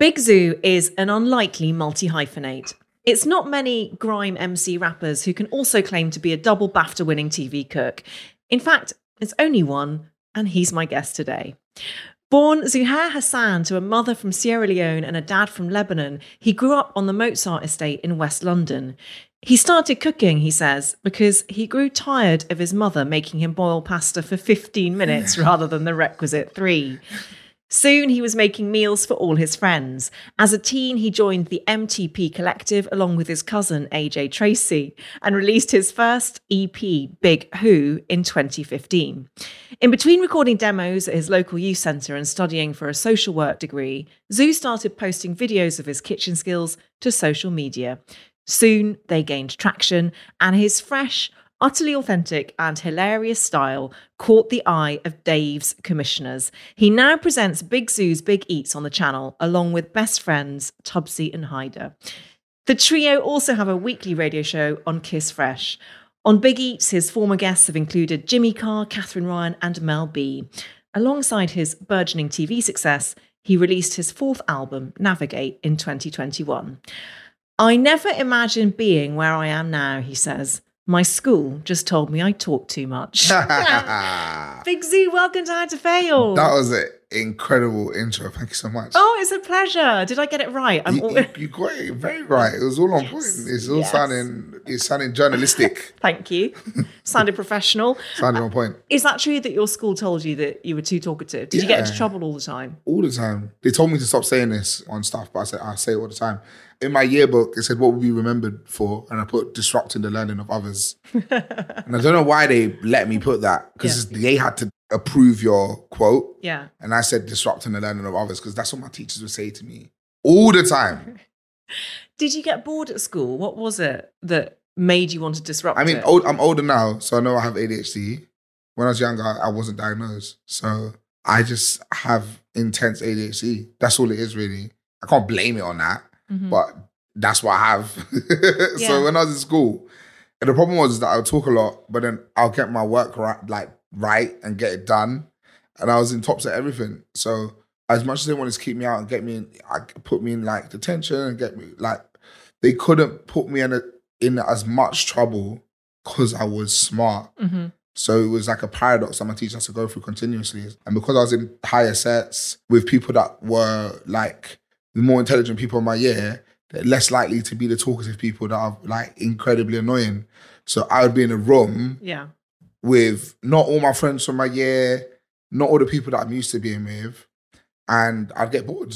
Big Zuu is an unlikely multi hyphenate. It's not many grime MC rappers who can also claim to be a double BAFTA winning TV cook. In fact, it's only one, and he's my guest today. Born Zuhair Hassan to a mother from Sierra Leone and a dad from Lebanon, he grew up on the Mozart estate in West London. He started cooking, he says, because he grew tired of his mother making him boil pasta for 15 minutes rather than the requisite three. Soon he was making meals for all his friends. As a teen, he joined the MTP Collective along with his cousin AJ Tracey and released his first EP, Big Who, in 2015. In between recording demos at his local youth centre and studying for a social work degree, Zuu started posting videos of his kitchen skills to social media. Soon they gained traction, and his fresh, utterly authentic and hilarious style caught the eye of Dave's commissioners. He now presents Big Zuu's Big Eats on the channel, along with best friends Tubsy and Hyder. The trio also have a weekly radio show on Kiss Fresh. On Big Eats, his former guests have included Jimmy Carr, Katherine Ryan, and Mel B. Alongside his burgeoning TV success, he released his fourth album, Navigate, in 2021. I never imagined being where I am now, he says. My school just told me I talk too much. Big Z, welcome to How to Fail. That was an incredible intro. Thank you so much. Oh, it's a pleasure. Did I get it right? I'm you, all... you, you got it very right. It was all on yes. point. It's all yes. sounding it's sounding journalistic. Thank you. Sounded professional. Sounded on point. Is that true that your school told you that you were too talkative? Did yeah. you get into trouble all the time? All the time. They told me to stop saying this on stuff, but I said I say it all the time in my yearbook, it said, What will be remembered for? And I put disrupting the learning of others. and I don't know why they let me put that because yeah. they had to approve your quote. Yeah. And I said, Disrupting the learning of others because that's what my teachers would say to me all the time. Did you get bored at school? What was it that made you want to disrupt I mean? Old, I'm older now, so I know I have ADHD. When I was younger, I wasn't diagnosed. So I just have intense ADHD. That's all it is, really. I can't blame it on that. Mm-hmm. But that's what I have. yeah. So when I was in school, the problem was that I would talk a lot, but then I'll get my work right, like right, and get it done. And I was in tops at everything. So as much as they wanted to keep me out and get me in, I put me in like detention and get me like they couldn't put me in a, in as much trouble because I was smart. Mm-hmm. So it was like a paradox that my teacher has to go through continuously. And because I was in higher sets with people that were like the more intelligent people in my year, they're less likely to be the talkative people that are like incredibly annoying. So I would be in a room yeah. With not all my friends from my year, not all the people that I'm used to being with, and I'd get bored.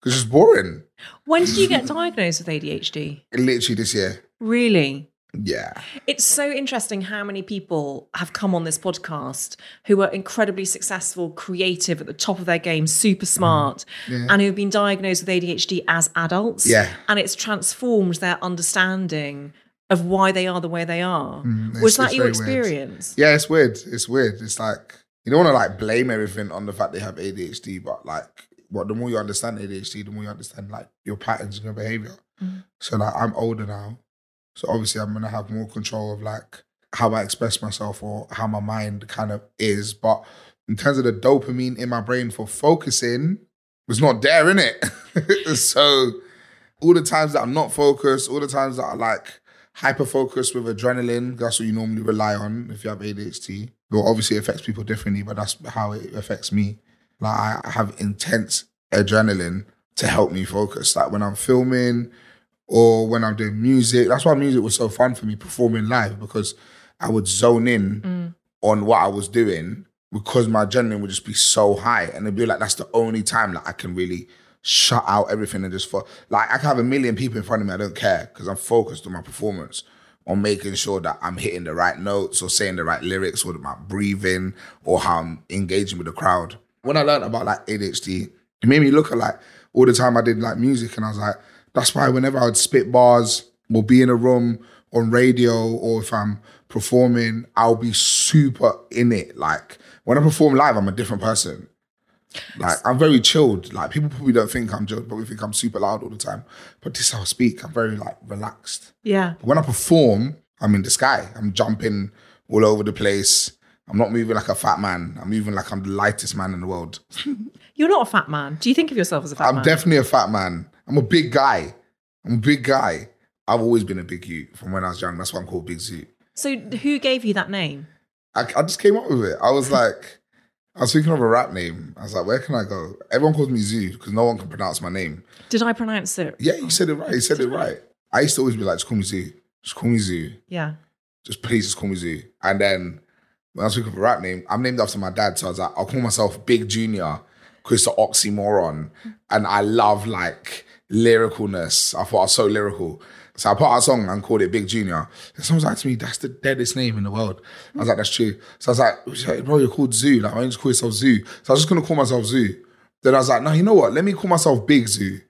Because it's boring. When did you get diagnosed with ADHD? Literally this year. Really? Yeah. It's so interesting how many people have come on this podcast who are incredibly successful, creative, at the top of their game, super smart, mm. yeah. and who've been diagnosed with ADHD as adults. Yeah. And it's transformed their understanding of why they are the way they are. Mm, Was that your experience? Weird. Yeah, it's weird. It's weird. It's like you don't want to like blame everything on the fact they have ADHD, but like what the more you understand ADHD, the more you understand like your patterns and your behavior. Mm. So like I'm older now. So obviously, I'm gonna have more control of like how I express myself or how my mind kind of is. But in terms of the dopamine in my brain for focusing, was not there in it. so all the times that I'm not focused, all the times that I like hyper focused with adrenaline, that's what you normally rely on if you have ADHD. Well, obviously it affects people differently, but that's how it affects me. Like I have intense adrenaline to help me focus. Like when I'm filming or when I'm doing music. That's why music was so fun for me performing live because I would zone in Mm. on what I was doing because my adrenaline would just be so high. And it'd be like that's the only time that I can really shut out everything and just for like I can have a million people in front of me, I don't care because I'm focused on my performance. On making sure that I'm hitting the right notes or saying the right lyrics or my breathing or how I'm engaging with the crowd. When I learned about like ADHD, it made me look at like all the time I did like music and I was like, that's why whenever I would spit bars or be in a room on radio or if I'm performing, I'll be super in it. Like when I perform live, I'm a different person. Like I'm very chilled. Like people probably don't think I'm chilled, but we think I'm super loud all the time. But this is how I speak. I'm very like relaxed. Yeah. But when I perform, I'm in the sky. I'm jumping all over the place. I'm not moving like a fat man. I'm moving like I'm the lightest man in the world. You're not a fat man. Do you think of yourself as a fat man? I'm definitely a fat man. I'm a big guy. I'm a big guy. I've always been a big you from when I was young. That's why I'm called Big Zuu. so who gave you that name? I, I just came up with it. I was like, I was thinking of a rap name. I was like, where can I go? Everyone calls me Zuu because no one can pronounce my name. Did I pronounce it? Yeah, you said it right. You said it right. I used to always be like, just call me Zuu. Just call me Zuu. Yeah. Just please just call me Zuu. And then when I was thinking of a rap name, I'm named after my dad. So I was like, I'll call myself Big Junior because it's an oxymoron. And I love like lyricalness. I thought I was so lyrical. So I put out a song and called it Big Junior. And someone was like to me, that's the deadest name in the world. I was like, that's true. So I was like, bro, you're called Zuu. Like, why don't you call yourself Zuu? So I was just gonna call myself Zuu. Then I was like, no, you know what? Let me call myself Big Zuu.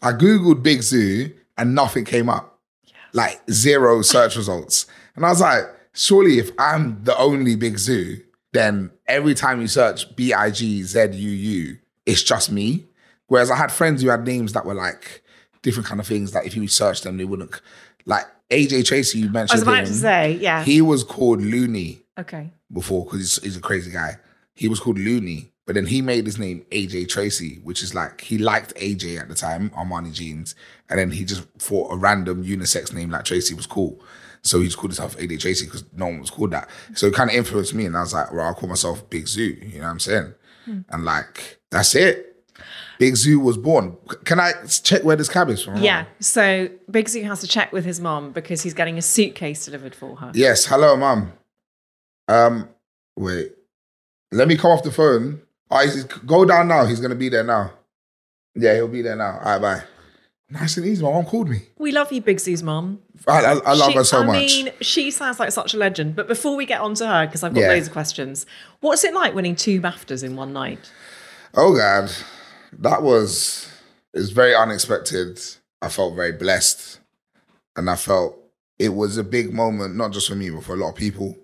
I Googled Big Zuu and nothing came up. Like zero search results. And I was like, surely if I'm the only Big Zuu, then every time you search B I G Z U U, it's just me. Whereas I had friends who had names that were like different kind of things that if you search them, they wouldn't. Like AJ Tracey, you mentioned. I was about him. to say, yeah. He was called Looney okay. before because he's, he's a crazy guy. He was called Looney, but then he made his name AJ Tracey, which is like he liked AJ at the time, Armani jeans, and then he just thought a random unisex name like Tracy was cool. So he just called himself AJ Tracey because no one was called that. So it kind of influenced me, and I was like, well, I'll call myself Big Zuu. You know what I'm saying? Hmm. And like that's it. Big Zuu was born. Can I check where this cab is from? Yeah. So Big Zuu has to check with his mom because he's getting a suitcase delivered for her. Yes. Hello, mum. Um, wait. Let me come off the phone. Oh, go down now. He's gonna be there now. Yeah, he'll be there now. All right, bye. Nice and easy. My mom called me. We love you, Big Zuu's mom. I, I, I love She- her so I much. I mean, she sounds like such a legend. But before we get on to her, because I've got Yeah. loads of questions, what's it like winning two BAFTAs in one night? Oh God, that was it was very unexpected. I felt very blessed, and I felt it was a big moment, not just for me, but for a lot of people.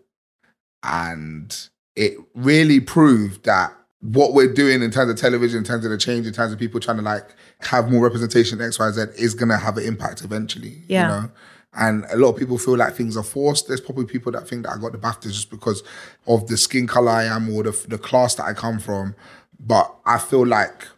And it really proved that what we're doing in terms of television, in terms of the change, in terms of people trying to like have more representation X, Y, Z is gonna have an impact eventually. Yeah. You know? And a lot of people feel like things are forced. There's probably people that think that I got the BAFTA just because of the skin color I am or the, the class that I come from. But I feel like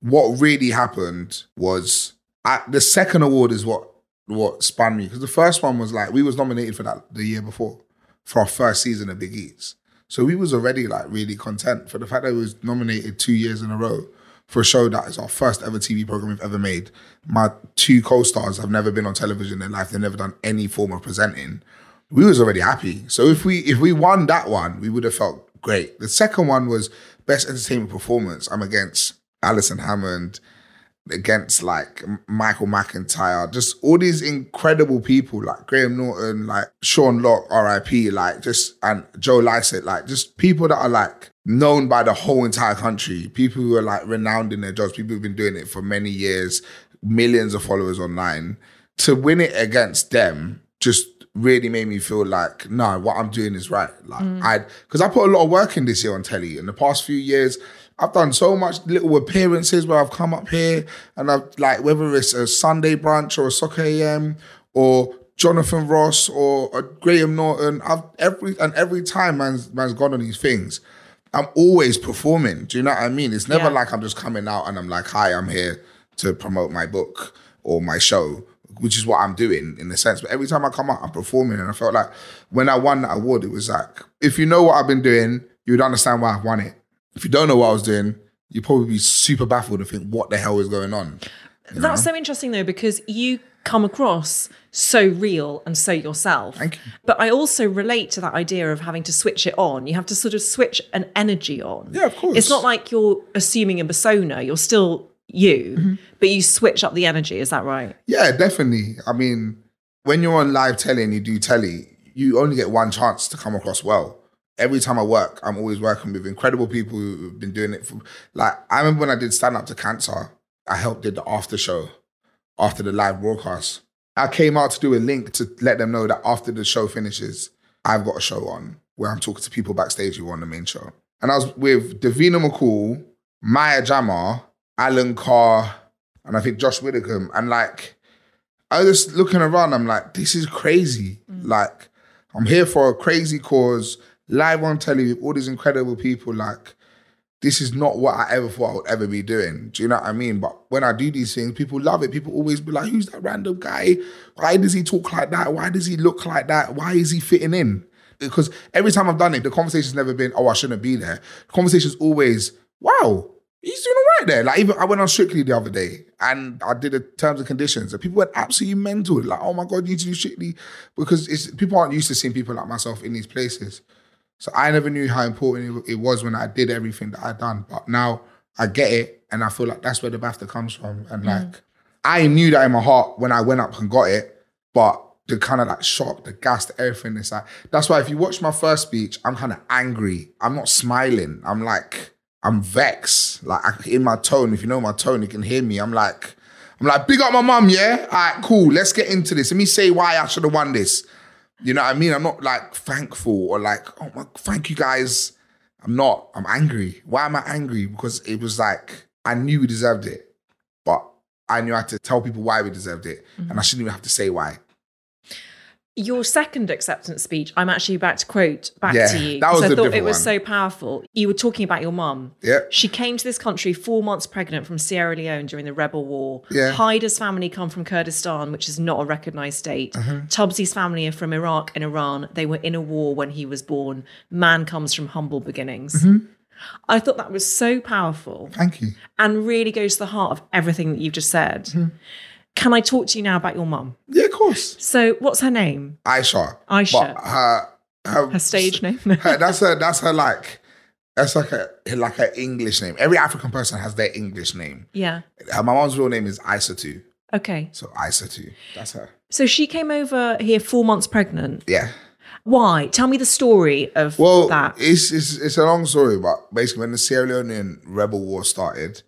what really happened was I, the second award is what what spun me because the first one was like we was nominated for that the year before for our first season of Big Eats. So we was already like really content for the fact that we was nominated two years in a row for a show that is our first ever TV program we've ever made. My two co-stars have never been on television in their life. They've never done any form of presenting. We was already happy. So if we if we won that one, we would have felt great. The second one was best entertainment performance. I'm against Alison Hammond, against like Michael McIntyre, just all these incredible people like Graham Norton, like Sean Lock, RIP, like just and Joe Lycett, like just people that are like known by the whole entire country, people who are like renowned in their jobs, people who've been doing it for many years, millions of followers online. To win it against them just really made me feel like, no, what I'm doing is right. Like mm. I because I put a lot of work in this year on telly. In the past few years, I've done so much little appearances where I've come up here and I've like whether it's a Sunday brunch or a soccer AM or Jonathan Ross or a Graham Norton. I've every and every time man's man's gone on these things. I'm always performing. Do you know what I mean? It's never Yeah. like I'm just coming out and I'm like, hi, I'm here to promote my book or my show, which is what I'm doing in a sense. But every time I come out, I'm performing, and I felt like when I won that award, it was like if you know what I've been doing, you would understand why I've won it. If you don't know what I was doing, you'd probably be super baffled and think, what the hell is going on? You That's know? so interesting though, because you come across so real and so yourself. Thank you. But I also relate to that idea of having to switch it on. You have to sort of switch an energy on. Yeah, of course. It's not like you're assuming a persona, you're still you, Mm-hmm. but you switch up the energy. Is that right? Yeah, definitely. I mean, when you're on live telly and you do telly, you only get one chance to come across well. Every time I work, I'm always working with incredible people who've been doing it for like I remember when I did stand up to cancer, I helped did the after show after the live broadcast. I came out to do a link to let them know that after the show finishes, I've got a show on where I'm talking to people backstage who are on the main show. And I was with Davina McCall, Maya Jama, Alan Carr, and I think Josh Widdicombe. And like, I was just looking around, I'm like, this is crazy. Mm. Like, I'm here for a crazy cause, live on telly with all these incredible people. Like, this is not what I ever thought I would ever be doing. Do you know what I mean? But when I do these things, people love it. People always be like, who's that random guy? Why does he talk like that? Why does he look like that? Why is he fitting in? Because every time I've done it, the conversation's never been, oh, I shouldn't be there. The conversation's always, wow, he's doing all right there. Like even I went on Strictly the other day and I did the terms and conditions and people went absolutely mental. Like, oh my God, you need to do Strictly. Because it's people aren't used to seeing people like myself in these places. So I never knew how important it, was when I did everything that I'd done. But now I get it, and I feel like that's where the BAFTA comes from. And mm. like, I knew that in my heart when I went up and got it, but the kind of like shock, the gas, the everything is like. That's why if you watch my first speech, I'm kind of angry. I'm not smiling. I'm like, I'm vexed. Like I, in my tone, if you know my tone, you can hear me. I'm like, I'm like, big up my mum, yeah. All right, cool. Let's get into this. Let me say why I should have won this. You know what I mean? I'm not like thankful or like, oh my, thank you guys. I'm not. I'm angry. Why am I angry? Because it was like I knew we deserved it, but I knew I had to tell people why we deserved it, and mm-hmm. I shouldn't even have to say why. Your second acceptance speech, I'm actually about to quote back Yeah, to you. that was I thought it was one. so powerful. You were talking about your mum. Yeah. She came to this country four months pregnant from Sierra Leone during the rebel war. Yeah. Hyder's family come from Kurdistan, which is not a recognized state. Uh-huh. Tubbsy's family are from Iraq and Iran. They were in a war when he was born. Man comes from humble beginnings. Mm-hmm. I thought that was so powerful Thank you. and really goes to the heart of everything that you've just said. Mm-hmm. Can I talk to you now about your mum? Yeah, of course. So, what's her name? Aisha. Aisha. But her, her, Her stage name? her- that's her. That's her. Like that's like a like her English name. Every African person has their English name. yeah. My mom's real name is Isa too. Okay. So Isa too. That's her. So she came over here four months pregnant. Yeah. Why? Tell me the story of Well, that. it's, it's it's a long story, but basically when the Sierra Leonean rebel war started,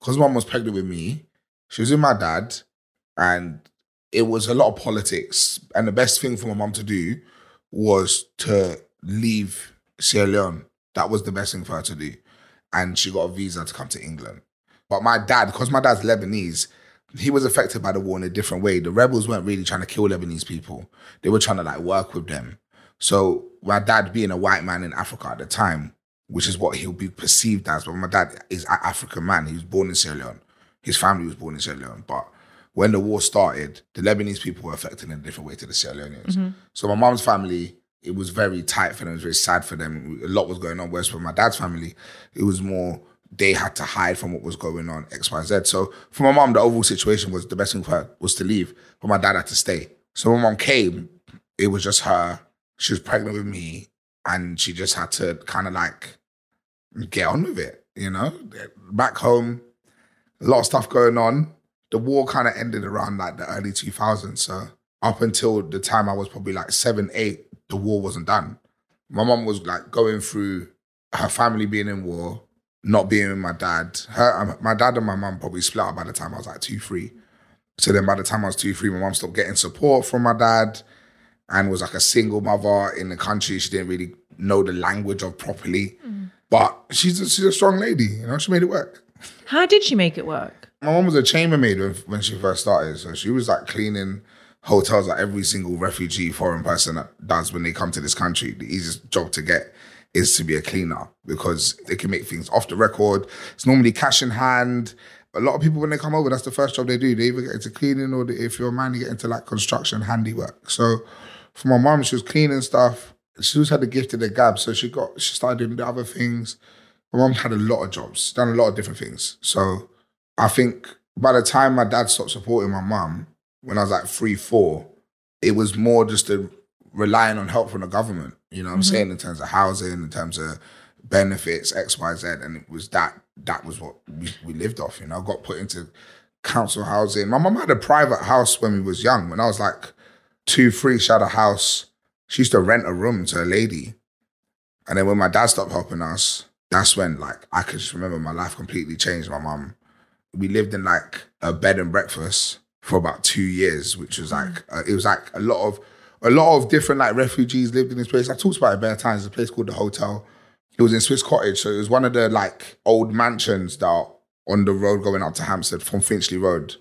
because mom was pregnant with me, she was with my dad, and it was a lot of politics. And the best thing for my mom to do was to leave Sierra Leone. That was the best thing for her to do. And she got a visa to come to England. But my dad, because my dad's Lebanese, he was affected by the war in a different way. The rebels weren't really trying to kill Lebanese people. They were trying to like work with them. So my dad being a white man in Africa at the time, which is what he'll be perceived as, but my dad is an African man. He was born in Sierra Leone. His family was born in Sierra Leone. But when the war started, the Lebanese people were affected in a different way to the Sierra Leoneans. Mm-hmm. So my mom's family, it was very tight for them. It was very sad for them. A lot was going on. Whereas for my dad's family, it was more they had to hide from what was going on, X, Y, Z. So for my mom, the overall situation was the best thing for her was to leave, but my dad had to stay. So when mom came, it was just her. She was pregnant with me, and she just had to kind of like get on with it, you know? Back home, a lot of stuff going on. The war kind of ended around like the early 2000s. So up until the time I was probably like seven, eight, the war wasn't done. My mom was like going through her family being in war, not being with my dad. Her, um, my dad and my mom probably split up by the time I was like two, three. So then by the time I was two, three, my mom stopped getting support from my dad and was like a single mother in the country. She didn't really know the language of properly. But she's a, she's a strong lady, you know, she made it work. How did she make it work? My mom was a chambermaid when, she first started. So she was like cleaning hotels that every single refugee foreign person does when they come to this country. The easiest job to get is to be a cleaner because they can make things off the record. It's normally cash in hand a lot of people when they come over, that's the first job they do. They either get into cleaning or if you're a man, you get into like construction, handiwork. So for my mom, she was cleaning stuff. She always had the gift of the gab, so she got she started doing the other things. My mom had a lot of jobs, done a lot of different things. So I think by the time my dad stopped supporting my mum, when I was like three, four, it was more just a relying on help from the government. You know what I'm Mm-hmm. saying? In terms of housing, in terms of benefits, X, Y, Z. And it was that that was what we, we lived off, you know. I got put into council housing. My mum had a private house when we was young. When I was like two, three, she had a house. She used to rent a room to a lady. And then when my dad stopped helping us, that's when like I could just remember my life completely changed. My mum, we lived in like a bed and breakfast for about two years, which was like uh, it was like a lot of a lot of different like refugees lived in this place. I talked about it bare times. A place called the Hotel. It was in Swiss Cottage, so it was one of the like old mansions that are on the road going up to Hampstead from Finchley Road.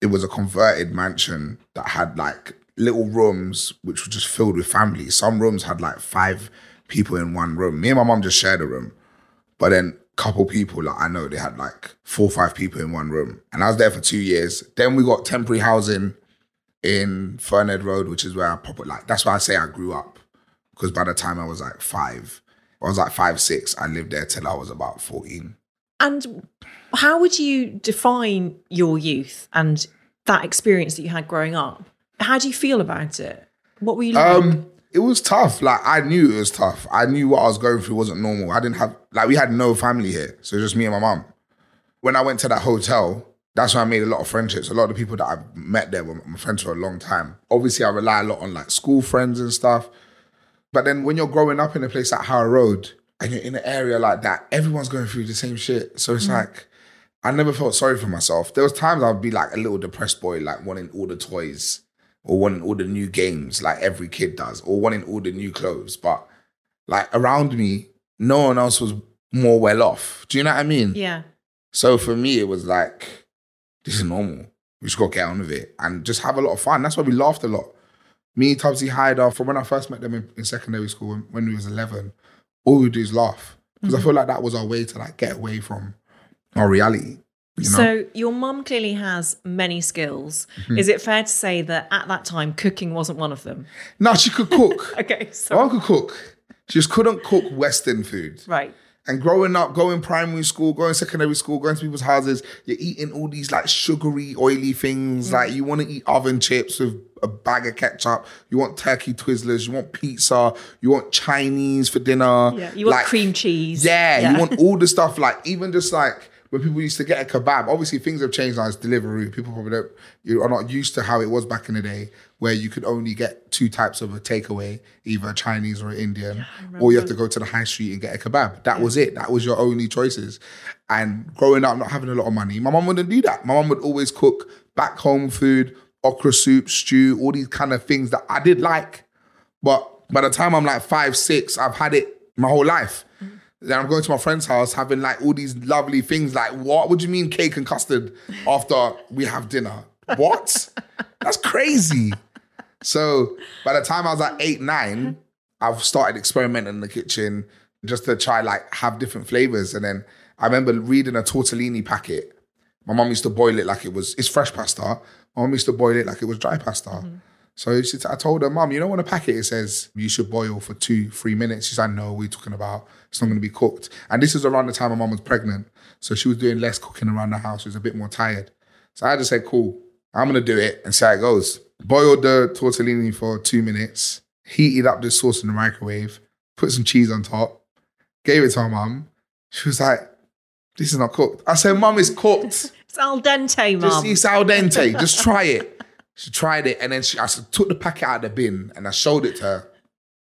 It was a converted mansion that had like little rooms which were just filled with families. Some rooms had like five people in one room. Me and my mom just shared a room. But then couple people like I know they had like four or five people in one room. And I was there for two years. Then we got temporary housing in Fernhead Road, which is where I probably like that's why I say I grew up. Because by the time I was like five, I was like five, six, I lived there till I was about 14. And how would you define your youth and that experience that you had growing up? How do you feel about it? What were you like? Um, it was tough. Like I knew it was tough. I knew what I was going through wasn't normal. I didn't have like we had no family here, so just me and my mum. When I went to that hotel, that's when I made a lot of friendships. A lot of the people that I've met there were my friends for a long time. Obviously, I rely a lot on like school friends and stuff. But then when you're growing up in a place like Harrow Road and you're in an area like that, everyone's going through the same shit. So it's mm. like I never felt sorry for myself. There was times I'd be like a little depressed boy, like wanting all the toys or wanting all the new games, like every kid does, or wanting all the new clothes. But like around me, no one else was more well off. Do you know what I mean? yeah. So for me, it was like, this is normal. We just got to get on with it and just have a lot of fun. That's why we laughed a lot. Me, and Tubbsy, Hyder, from when I first met them in, in secondary school when, when we was 11, all we do is laugh. Because I mm-hmm. feel like that was our way to like get away from our reality. You know? So your mum clearly has many skills. Mm-hmm. Is it fair to say that at that time cooking wasn't one of them? no, she could cook. Okay, so mum could cook. She just couldn't cook Western food. right. And growing up, going primary school, going secondary school, going to people's houses, you're eating all these like sugary, oily things. Like you want to eat oven chips with a bag of ketchup. You want turkey Twizzlers. You want pizza. You want Chinese for dinner. Yeah, you want Like, cream cheese. Yeah, Yeah. you want all the stuff. Like even just like when people used to get a kebab. Obviously, things have changed now. It's delivery. People probably don't. You are not used to how it was back in the day, where you could only get two types of a takeaway, either a Chinese or an Indian, or you have to go to the high street and get a kebab. That was it. That was your only choices. And growing up, not having a lot of money, my mum wouldn't do that. My mum would always cook back home food, okra soup, stew, all these kind of things that I did like. But by the time I'm like five, six, I've had it my whole life. Mm. Then I'm going to my friend's house having like all these lovely things. Like, what? What do you mean cake and custard after we have dinner? What? That's crazy. So by the time I was like eight, nine, I've started experimenting in the kitchen just to try like have different flavors. And then I remember reading a tortellini packet. My mom used to boil it like it was it's fresh pasta. My mum used to boil it like it was dry pasta. Mm-hmm. So she, I told her, Mom, you know, on a packet it says you should boil for two, three minutes. She's like, No, what are talking about? It's not going to be cooked. And this is around the time my mum was pregnant. So she was doing less cooking around the house. She was a bit more tired. So I just said, Cool, I'm going to do it and see how it goes. Boiled the tortellini for two minutes, heated up the sauce in the microwave, put some cheese on top, gave it to my mum. She was like, This is not cooked. I said, Mum, it's cooked. It's al dente, Just mum. it's al dente. Just try it. She tried it, and then she, I took the packet out of the bin and I showed it to her,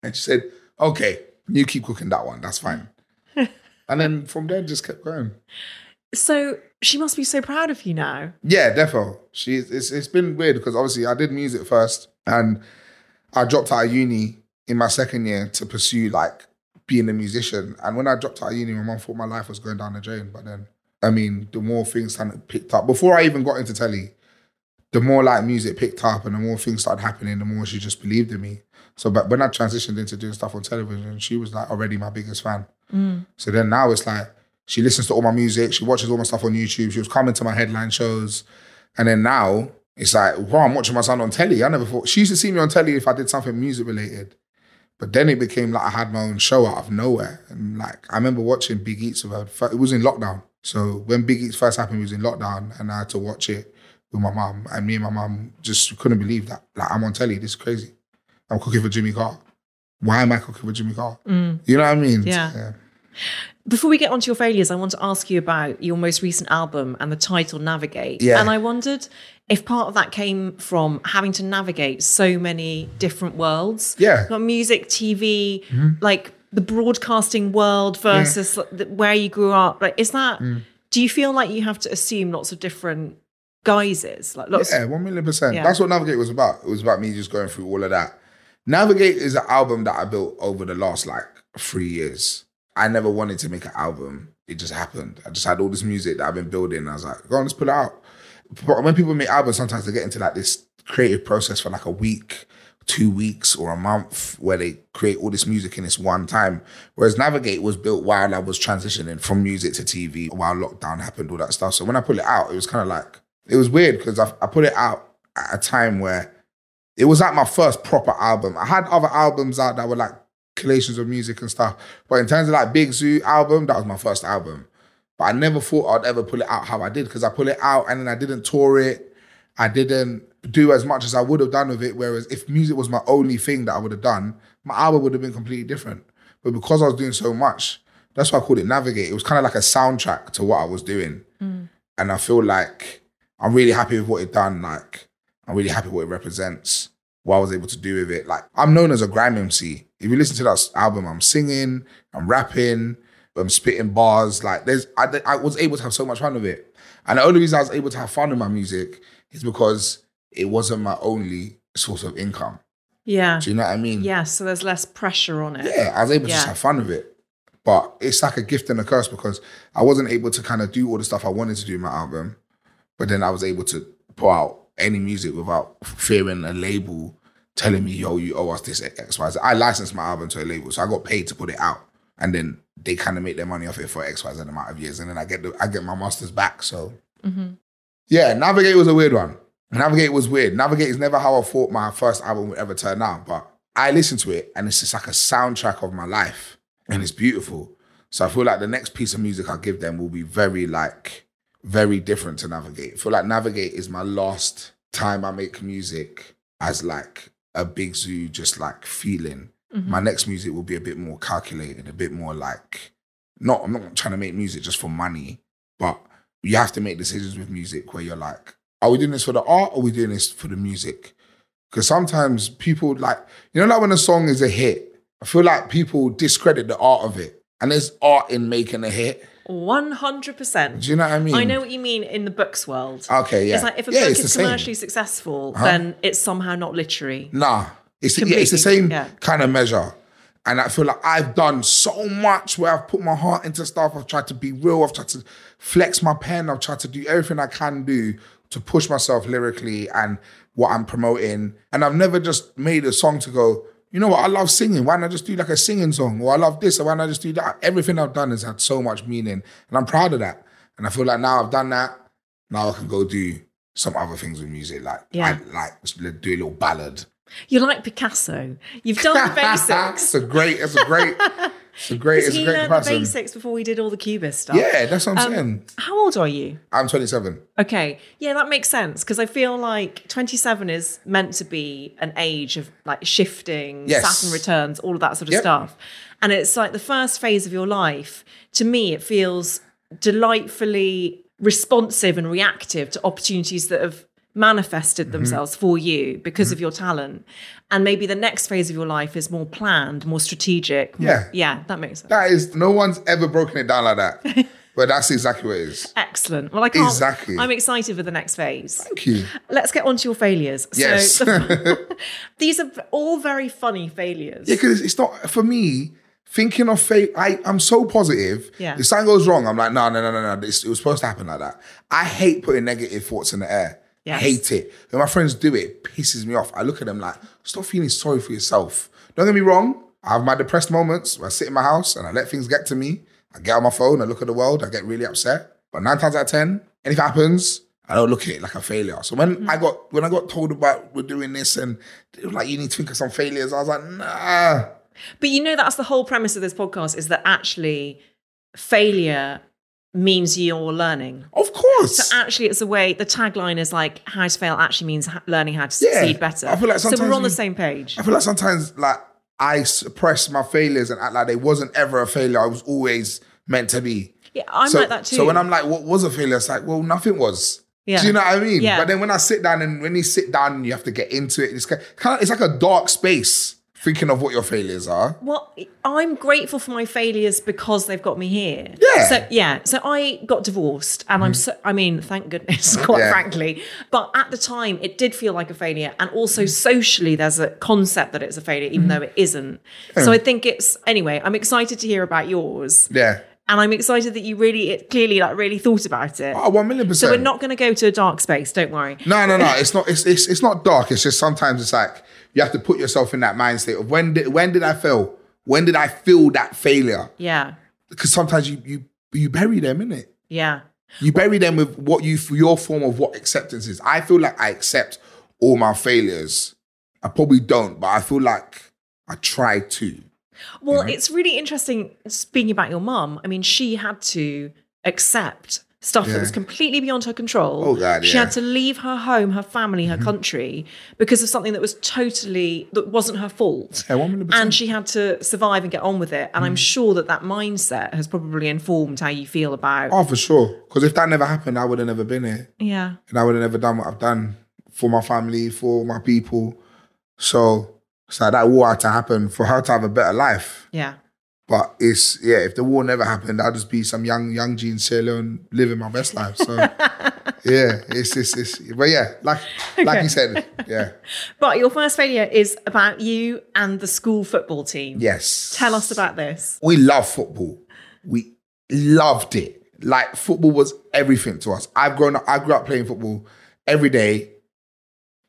and she said, "Okay, you keep cooking that one. That's fine." and then from there, just kept going. So she must be so proud of you now. Yeah, defo. She's it's it's been weird because obviously I did music first, and I dropped out of uni in my second year to pursue like being a musician. And when I dropped out of uni, my mom thought my life was going down the drain. But then, I mean, the more things kind of picked up before I even got into telly, the more like music picked up and the more things started happening, the more she just believed in me. So, but when I transitioned into doing stuff on television, she was like already my biggest fan. Mm. So then now it's like She listens to all my music. She watches all my stuff on YouTube. She was coming to my headline shows. And then now it's like, wow, I'm watching my son on telly. I never thought she used to see me on telly if I did something music related. But then it became like I had my own show out of nowhere. And like I remember watching Big Eats with her. It was in lockdown. So when Big Eats first happened, it was in lockdown and I had to watch it with my mum. And me and my mum just couldn't believe that. Like I'm on telly, this is crazy. I'm cooking for Jimmy Carr. Why am I cooking for Jimmy Carr? Mm. You know what I mean? Yeah. Before we get onto your failures, I want to ask you about your most recent album and the title Navigate. Yeah. And I wondered if part of that came from having to navigate so many different worlds. Yeah. Like music, TV, mm-hmm. like the broadcasting world versus the, where you grew up. Like, is that, mm. do you feel like you have to assume lots of different guises? Like, lots Yeah, one million percent. Yeah. That's what Navigate was about. It was about me just going through all of that. Navigate is an album that I built over the last like three years. I never wanted to make an album. It just happened. I just had all this music that I've been building. I was like, go on, let's put it out. But when people make albums, sometimes they get into like this creative process for like a week, two weeks, or a month where they create all this music in this one time. Whereas Navigate was built while I was transitioning from music to TV, while lockdown happened, all that stuff. So when I put it out, it was kind of like, it was weird because I, I put it out at a time where it was like my first proper album. I had other albums out that were like collations of music and stuff. But in terms of like Big Zuu album, that was my first album. But I never thought I'd ever pull it out how I did because I pull it out and then I didn't tour it. I didn't do as much as I would have done with it. Whereas if music was my only thing that I would have done, my album would have been completely different. But because I was doing so much, that's why I called it Navigate. It was kind of like a soundtrack to what I was doing. Mm. And I feel like I'm really happy with what it done. Like, I'm really happy what it represents, what I was able to do with it. Like, I'm known as a grime MC. If you listen to that album, I'm singing, I'm rapping, I'm spitting bars. Like, there's, I, I was able to have so much fun with it. And the only reason I was able to have fun with my music is because it wasn't my only source of income. Yeah. Do you know what I mean? Yeah. So there's less pressure on it. Yeah, I was able to just have fun with it. But it's like a gift and a curse because I wasn't able to kind of do all the stuff I wanted to do in my album. But then I was able to put out any music without fearing a label telling me, yo, you owe us this X, Y, Z. I licensed my album to a label, so I got paid to put it out. And then they kind of make their money off it for X, Y, Z amount of years. And then I get the, I get my masters back. So mm-hmm. yeah, Navigate was a weird one. Navigate was weird. Navigate is never how I thought my first album would ever turn out, but I listen to it and it's just like a soundtrack of my life and it's beautiful. So I feel like the next piece of music I give them will be very like very different to Navigate. I feel like Navigate is my last time I make music as like a big Zuu, just like feeling. Mm-hmm. My next music will be a bit more calculated, a bit more like not I'm not trying to make music just for money, but you have to make decisions with music where you're like, are we doing this for the art or are we doing this for the music? Because sometimes people like, you know, like when a song is a hit, I feel like people discredit the art of it. And there's art in making a hit. 100%. Do you know what I mean? I know what you mean in the books world. Okay, yeah. It's like if a Yeah, book is same. commercially successful, then it's somehow not literary. Nah, it's yeah, it's the same yeah. kind of measure. And I feel like I've done so much where I've put my heart into stuff. I've tried to be real. I've tried to flex my pen. I've tried to do everything I can do to push myself lyrically and what I'm promoting. And I've never just made a song to go, you know what, I love singing. Why don't I just do like a singing song? Or I love this, or why not I just do that? Everything I've done has had so much meaning. And I'm proud of that. And I feel like now I've done that. Now I can go do some other things with music, like Yeah. I, like do a little ballad. You're like Picasso. You've done the basics. it's a great, it's a great, it's a great, it's he a great learned comparison. the basics before we did all the cubist stuff. Yeah, that's what I'm Um, saying. How old are you? I'm 27. Okay. Yeah, that makes sense because I feel like 27 is meant to be an age of like shifting, Yes. Saturn returns, all of that sort of Yep. stuff. And it's like the first phase of your life. To me, it feels delightfully responsive and reactive to opportunities that have manifested Mm-hmm. themselves for you because of your talent. And maybe the next phase of your life is more planned, more strategic. more- Yeah. Yeah, that makes sense. That is, no one's ever broken it down like that. but that's exactly what it is. Excellent. Well, I can't. Exactly. I'm excited for the next phase. Thank you. Let's get on to your failures. Yes. So the- these are all very funny failures. Yeah, because it's not for me. Thinking of fate, I I'm so positive. Yeah. If something goes wrong, I'm like, no, no, no, no, no. This, it was supposed to happen like that. I hate putting negative thoughts in the air. I Yes. hate it. When my friends do it, it pisses me off. I look at them like, stop feeling sorry for yourself. Don't get me wrong. I have my depressed moments where I sit in my house and I let things get to me. I get on my phone, I look at the world, I get really upset. But nine times out of ten, anything happens, I don't look at it like a failure. So when I got when I got told about we're doing this and like you need to think of some failures, I was like, nah. But you know that's the whole premise of this podcast is that actually failure means you're learning. Of course. So actually, it's a way. The tagline is like "How to fail" actually means learning how to succeed better. I feel like sometimes so we're on the same page. I feel like sometimes like I suppress my failures and act like they wasn't ever a failure. I was always meant to be. Yeah, I'm so, like that too. So when I'm like, what was a failure? It's like, well, nothing was. Yeah. Do you know what I mean? Yeah. But then when I sit down and when you sit down and you have to get into it, it's kind of, it's like a dark space thinking of what your failures are. Well, I'm grateful for my failures because they've got me here. Yeah. Mm-hmm. So yeah. So I got divorced, and I'm so. I mean, thank goodness, quite Yeah. frankly. But at the time, it did feel like a failure, and also socially, there's a concept that it's a failure, even though it isn't. So I think it's anyway. I'm excited to hear about yours, Yeah. And I'm excited that you really, it clearly, like, really thought about it. Oh, one million percent. so we're not going to go to a dark space. Don't worry. No, no, no. It's not. It's, it's it's not dark. It's just sometimes it's like you have to put yourself in that mindset of when did when did I fail? When did I feel that failure? Yeah. Because sometimes you you you bury them in it. Yeah. You bury them with what you your form of what acceptance is. I feel like I accept all my failures. I probably don't, but I feel like I try to. Well, it's really interesting speaking about your mum. I mean, she had to accept stuff that was completely beyond her control. Oh, God, She yeah. Mm-hmm. had to leave her home, her family, her country because of something that was totally that wasn't her fault. Yeah, And she had to survive and get on with it. And Mm. I'm sure that that mindset has probably informed how you feel about. Oh, for sure. Because if that never happened, I would have never been here. Yeah. and I would have never done what I've done for my family, for my people. So it's like that war had to happen for her to have a better life. Yeah. But it's yeah, if the war never happened, I'd just be some young young Gene Sailor and living my best life. So yeah, it's it's, it's but yeah, like like you said, yeah, But your first failure is about you and the school football team. yes. Tell us about this. we love football. We loved it. Like football was everything to us. I've grown up. I grew up playing football every day,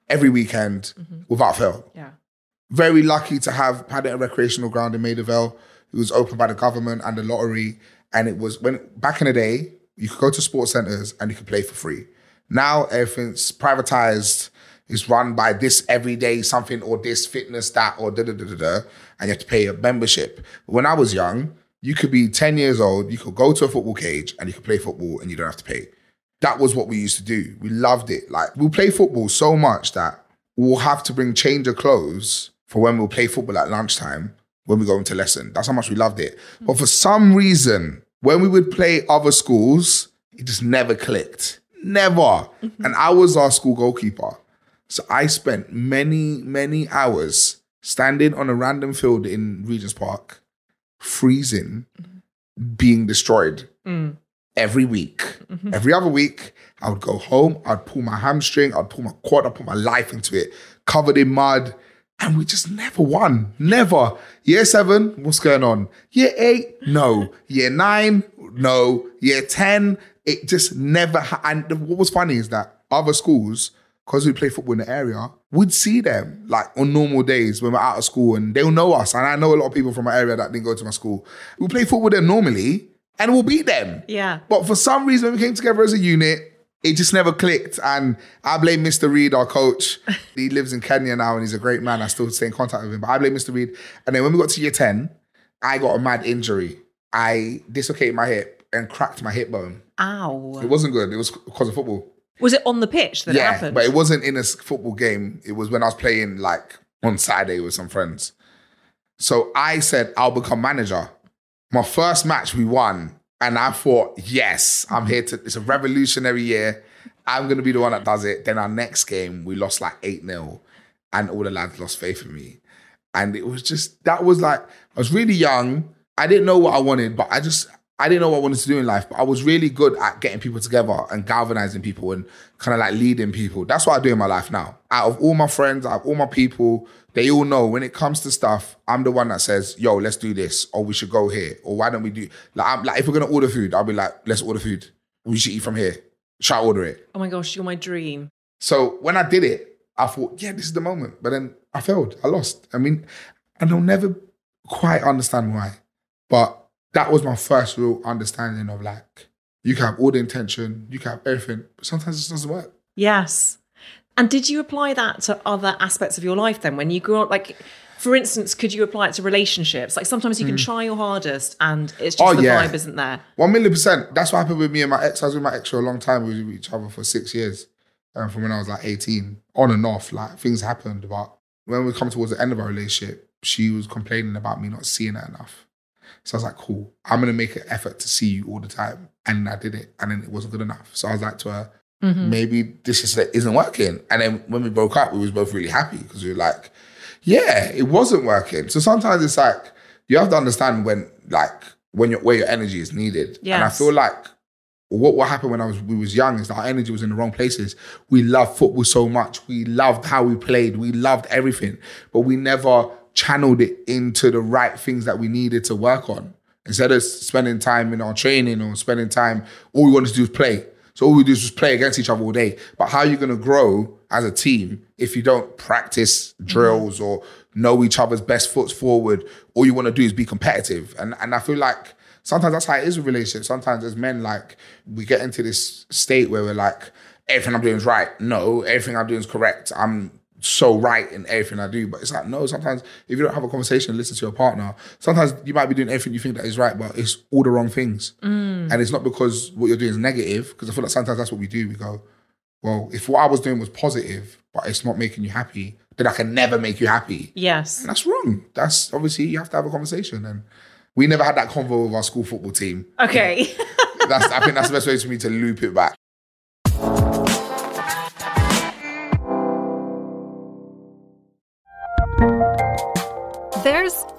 every weekend, mm-hmm. without fail. Yeah. Very lucky to have had a recreational ground in Maida Vale. It was opened by the government and the lottery, and it was when back in the day you could go to sports centers and you could play for free. Now everything's privatized. It's run by this everyday something or this fitness that or da da da da da, and you have to pay a membership. When I was young, you could be ten years old, you could go to a football cage and you could play football and you don't have to pay. That was what we used to do. We loved it. Like we'll play football so much that we'll have to bring change of clothes for when we'll play football at lunchtime when we go into lesson. That's how much we loved it. But for some reason, when we would play other schools, it just never clicked. Never. Mm-hmm. And I was our school goalkeeper. So I spent many, many hours standing on a random field in Regent's Park, freezing, mm-hmm. being destroyed mm. every week. Mm-hmm. Every other week, I would go home, I'd pull my hamstring, I'd pull my quad, I'd put my life into it, covered in mud. And we just never won. Never. Year seven, what's going on? Year eight, no. Year nine, no. Year 10, it just never. Ha- and what was funny is that other schools, because we play football in the area, would see them like on normal days when we're out of school and they'll know us. And I know a lot of people from my area that didn't go to my school. We play football with them normally and we'll beat them. Yeah. But for some reason, when we came together as a unit, it just never clicked. And I blame Mr. Reed, our coach. he lives in Kenya now and he's a great man. I still stay in contact with him. But I blame Mr. Reed. And then when we got to year 10, I got a mad injury. I dislocated my hip and cracked my hip bone. Ow. It wasn't good. It was because of football. Was it on the pitch that it yeah, happened? but it wasn't in a football game. It was when I was playing like on Saturday with some friends. So I said, I'll become manager. My first match we won. And I thought, yes, I'm here to, it's a revolutionary year. I'm going to be the one that does it. Then our next game, we lost like 8 0. And all the lads lost faith in me. And it was just, that was like, I was really young. I didn't know what I wanted, but I just, I didn't know what I wanted to do in life. But I was really good at getting people together and galvanizing people and kind of like leading people. That's what I do in my life now. Out of all my friends, out of all my people, they all know when it comes to stuff, I'm the one that says, yo, let's do this, or we should go here, or why don't we do, like, I'm, like if we're going to order food, I'll be like, let's order food. We should eat from here. Should I order it? oh my gosh, you're my dream. So when I did it, I thought, yeah, this is the moment. But then I failed. I lost. I mean, and I'll never quite understand why. But that was my first real understanding of like, you can have all the intention, you can have everything, but sometimes it just doesn't work. Yes. And did you apply that to other aspects of your life then? When you grew up, like, for instance, could you apply it to relationships? Like sometimes you can try your hardest and it's just Hmm. Oh, the yeah. vibe isn't there. One million percent. That's what happened with me and my ex. I was with my ex for a long time. We were with each other for six years, um, from when I was like eighteen, on and off. Like things happened, but when we come towards the end of our relationship, she was complaining about me not seeing her enough. So I was like, cool. I'm gonna make an effort to see you all the time, and I did it, and then it wasn't good enough. So I was like to her, mm-hmm. maybe this is isn't working. And then when we broke up, we was both really happy because we were like, yeah, it wasn't working. So sometimes it's like you have to understand when like when your where your energy is needed. And I feel like what what happened when I was we was young is that our energy was in the wrong places. We loved football so much. We loved how we played. We loved everything, but we never channeled it into the right things that we needed to work on. Instead of spending time in our training or spending time, all we wanted to do is play. So all we do is just play against each other all day. But how are you going to grow as a team if you don't practice drills or know each other's best foots forward? All you want to do is be competitive. And and I feel like sometimes that's how it is with relationships. Sometimes as men, like we get into this state where we're like, everything I'm doing is right. No, everything I'm doing is correct. I'm so right in everything I do. But it's like, no, sometimes if you don't have a conversation, listen to your partner, sometimes you might be doing everything you think that is right, but it's all the wrong things. Mm. And it's not because what you're doing is negative, because I feel like sometimes that's what we do. We go, well, if what I was doing was positive, but it's not making you happy, then I can never make you happy. Yes. And that's wrong. That's obviously you have to have a conversation. And we never had that convo with our school football team. Okay. That's I think that's the best way for me to loop it back.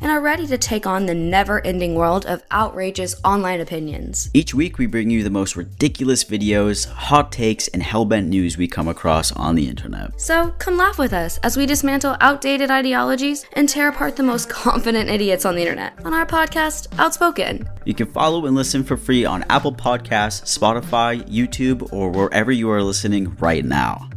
and are ready to take on the never ending world of outrageous online opinions. Each week, we bring you the most ridiculous videos, hot takes, and hellbent news we come across on the internet. So come laugh with us as we dismantle outdated ideologies and tear apart the most confident idiots on the internet on our podcast, Outspoken. You can follow and listen for free on Apple Podcasts, Spotify, YouTube, or wherever you are listening right now.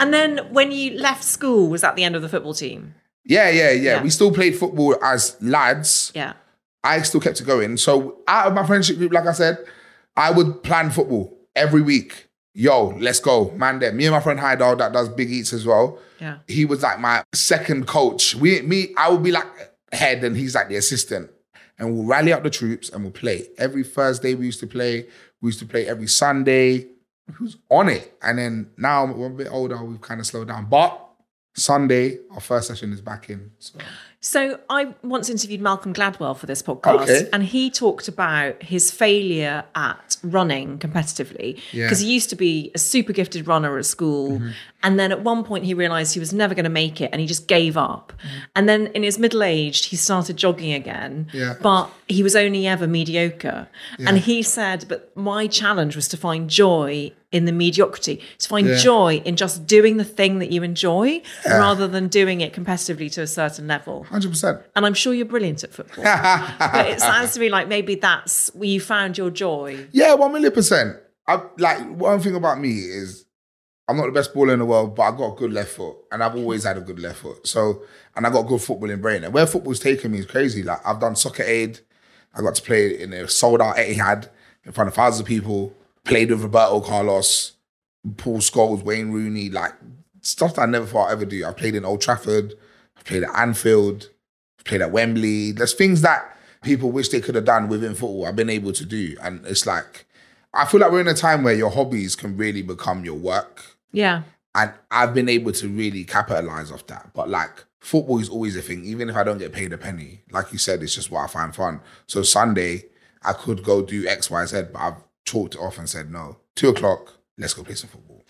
And then when you left school, was that the end of the football team? Yeah, yeah, yeah, Yeah. We still played football as lads. Yeah. I still kept it going. So out of my friendship group, like I said, I would plan football every week. Yo, let's go. Man there. Me and my friend Hyder that does big eats as well. Yeah. He was like my second coach. We me, I would be like head and he's like the assistant. And we'll rally up the troops and we'll play. Every Thursday we used to play. We used to play every Sunday. Who's on it? And then now we're a bit older, we've kind of slowed down. But Sunday, our first session is back in. So So I once interviewed Malcolm Gladwell for this podcast, Okay. and he talked about his failure at running competitively Yeah. because he used to be a super gifted runner at school, Mm-hmm. And then at one point he realized he was never going to make it, and he just gave up. Mm. And then in his middle age, he started jogging again, Yeah. but he was only ever mediocre. Yeah. And he said, "But my challenge was to find joy." In the mediocrity, to find Yeah. joy in just doing the thing that you enjoy rather than doing it competitively to a certain level. 100%. And I'm sure you're brilliant at football. but it sounds to me like maybe that's where you found your joy. Yeah, one million percent. I like one thing about me is I'm not the best baller in the world, but I got a good left foot, and I've always had a good left foot. So, and I got good footballing brain. And where football's taken me is crazy. Like I've done soccer aid. I got to play in a sold out Etihad in front of thousands of people. Played with Roberto Carlos, Paul Scholes, Wayne Rooney, like stuff that I never thought I'd ever do. I played in Old Trafford. I played at Anfield. I played at Wembley. There's things that people wish they could have done within football, I've been able to do. And it's like, I feel like we're in a time where your hobbies can really become your work. Yeah. And I've been able to really capitalize off that. But like, football is always a thing, even if I don't get paid a penny. Like you said, it's just what I find fun. So Sunday, I could go do X, Y, Z, but I've chalked it off and said, no, two o'clock, let's go play some football.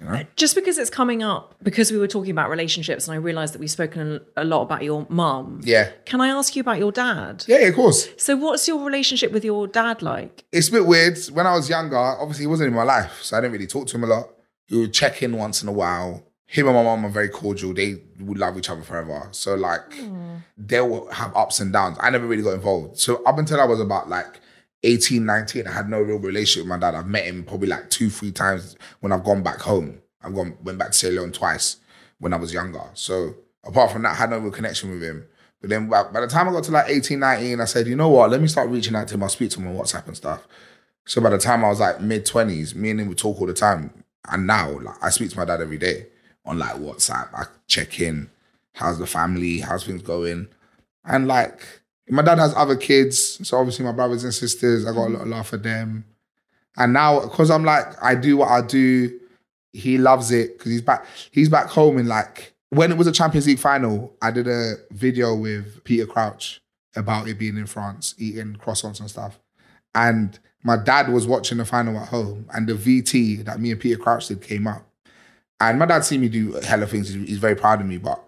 You know? Uh, just because it's coming up, because we were talking about relationships, and I realised that we've spoken a lot about your mum. Yeah. Can I ask you about your dad? Yeah, yeah, of course. So, what's your relationship with your dad like? It's a bit weird. When I was younger, obviously he wasn't in my life, so I didn't really talk to him a lot. He would check in once in a while. Him and my mom are very cordial. They would love each other forever. So like hmm. they'll have ups and downs. I never really got involved. So up until I was about like 18, 19, I had no real relationship with my dad. I've met him probably like two, three times when I've gone back home. I've gone went back to Sierra Leone twice when I was younger. So apart from that, I had no real connection with him. But then by, by the time I got to like 18, 19, I said, you know what, let me start reaching out to him. I'll speak to him on WhatsApp and stuff. So by the time I was like mid 20s, me and him would talk all the time. And now like I speak to my dad every day on like WhatsApp. I check in. How's the family? How's things going? And like my dad has other kids. So obviously my brothers and sisters, I got a lot of love for them. And now because I'm like, I do what I do, he loves it because he's back, he's back home in like when it was a Champions League final, I did a video with Peter Crouch about it being in France, eating croissants and stuff. And my dad was watching the final at home, and the VT that me and Peter Crouch did came up. And my dad seen me do hella things. He's he's very proud of me. But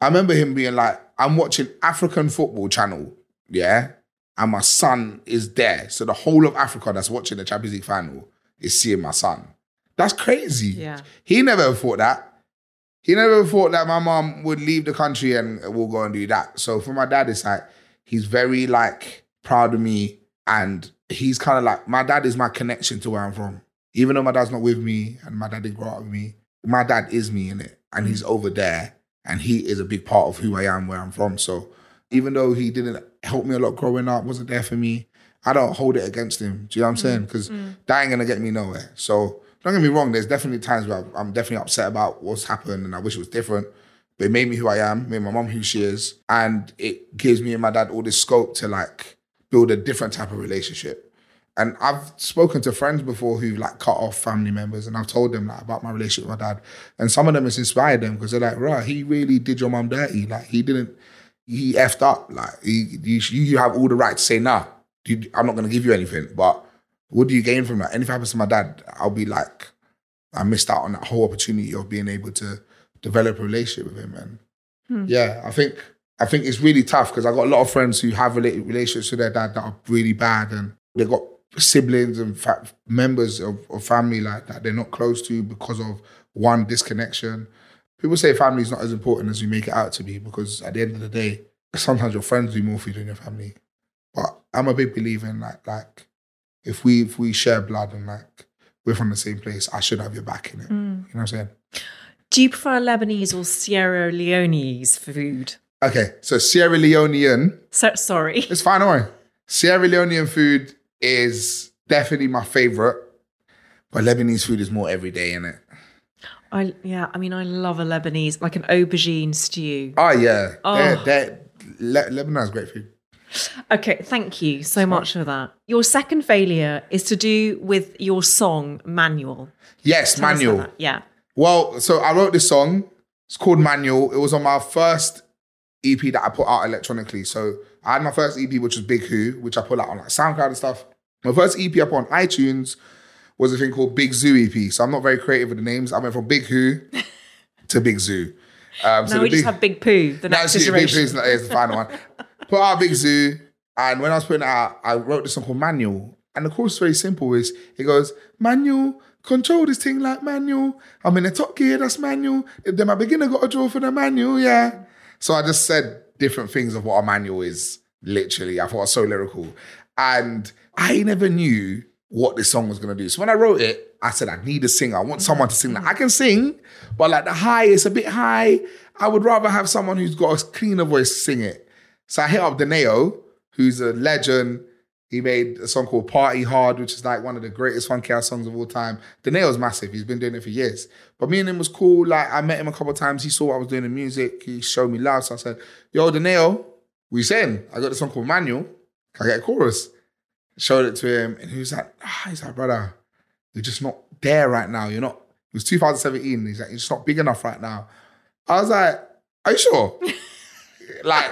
I remember him being like, I'm watching African football channel, yeah? And my son is there. So the whole of Africa that's watching the Champions League final is seeing my son. That's crazy. Yeah. He never thought that. He never thought that my mom would leave the country and we'll go and do that. So for my dad, it's like he's very like proud of me, and he's kind of like my dad is my connection to where I'm from. Even though my dad's not with me and my dad didn't grow up with me, my dad is me in it, and mm. he's over there, and he is a big part of who I am, where I'm from. So even though he didn't help me a lot growing up, wasn't there for me, I don't hold it against him. Do you know what I'm mm. saying? Because mm. that ain't gonna get me nowhere. So don't get me wrong. There's definitely times where I'm definitely upset about what's happened, and I wish it was different. But it made me who I am, made my mom who she is, and it gives me and my dad all this scope to like build a different type of relationship. And I've spoken to friends before who like cut off family members, and I've told them like about my relationship with my dad. And some of them has inspired them because they're like, right, he really did your mom dirty. Like he didn't, he effed up. Like he, you, you have all the right to say, nah, you, I'm not gonna give you anything. But what do you gain from that? Anything happens to my dad, I'll be like, I missed out on that whole opportunity of being able to develop a relationship with him. And hmm. yeah, I think I think it's really tough because I got a lot of friends who have rela- relationships with their dad that are really bad, and they got siblings and fa- members of, of family like that they're not close to because of one disconnection. People say family is not as important as you make it out to be because at the end of the day, sometimes your friends do more for you than your family. But I'm a big believer in like like if we if we share blood and like we're from the same place, I should have your back in it. Mm. You know what I'm saying? Do you prefer Lebanese or Sierra Leone's food? Okay, so Sierra Leonean, So sorry. it's fine, don't worry. Sierra Leonean food is definitely my favorite, but Lebanese food is more everyday in it. I yeah, I mean I love a Lebanese, like an aubergine stew. Oh yeah, Oh. They're, they're, Le- great food. Okay, thank you so much for that. Your second failure is to do with your song Manual. Yes, Tell Manual. Yeah. Well, so I wrote this song. It's called Manual. It was on my first EP that I put out electronically. So I had my first EP, which was Big Who, which I put out on like SoundCloud and stuff. My first EP up on iTunes was a thing called Big Zuu EP. So I'm not very creative with the names. I went from Big Who to Big Zuu. Um, so now the we just have Big Pooh, the no, next it's, Big not- it's the final one. Put out Big Zuu, and when I was putting it out, I wrote this song called Manual. And the chorus is very simple. Is it goes manual, control this thing like manual. I'm in a top gear, that's manual. Then my beginner got a draw for the manual, yeah. So I just said different things of what a manual is. Literally, I thought it was so lyrical, and I never knew what this song was gonna do. So when I wrote it, I said I need a singer. I want someone to sing that. I can sing, but like the high is a bit high. I would rather have someone who's got a cleaner voice sing it. So I hit up Donae'o, who's a legend. He made a song called Party Hard, which is like one of the greatest funky house songs of all time. Donae'o's massive. He's been doing it for years. But me and him was cool. Like I met him a couple of times. He saw what I was doing in music. He showed me love. So I said, yo, Donae'o, we saying? I got this song called Manual. Can I get a chorus? Showed it to him, and he was like, ah, he's like, brother, you're just not there right now. You're not. It was 2017. He's like, you're just not big enough right now. I was like, are you sure? like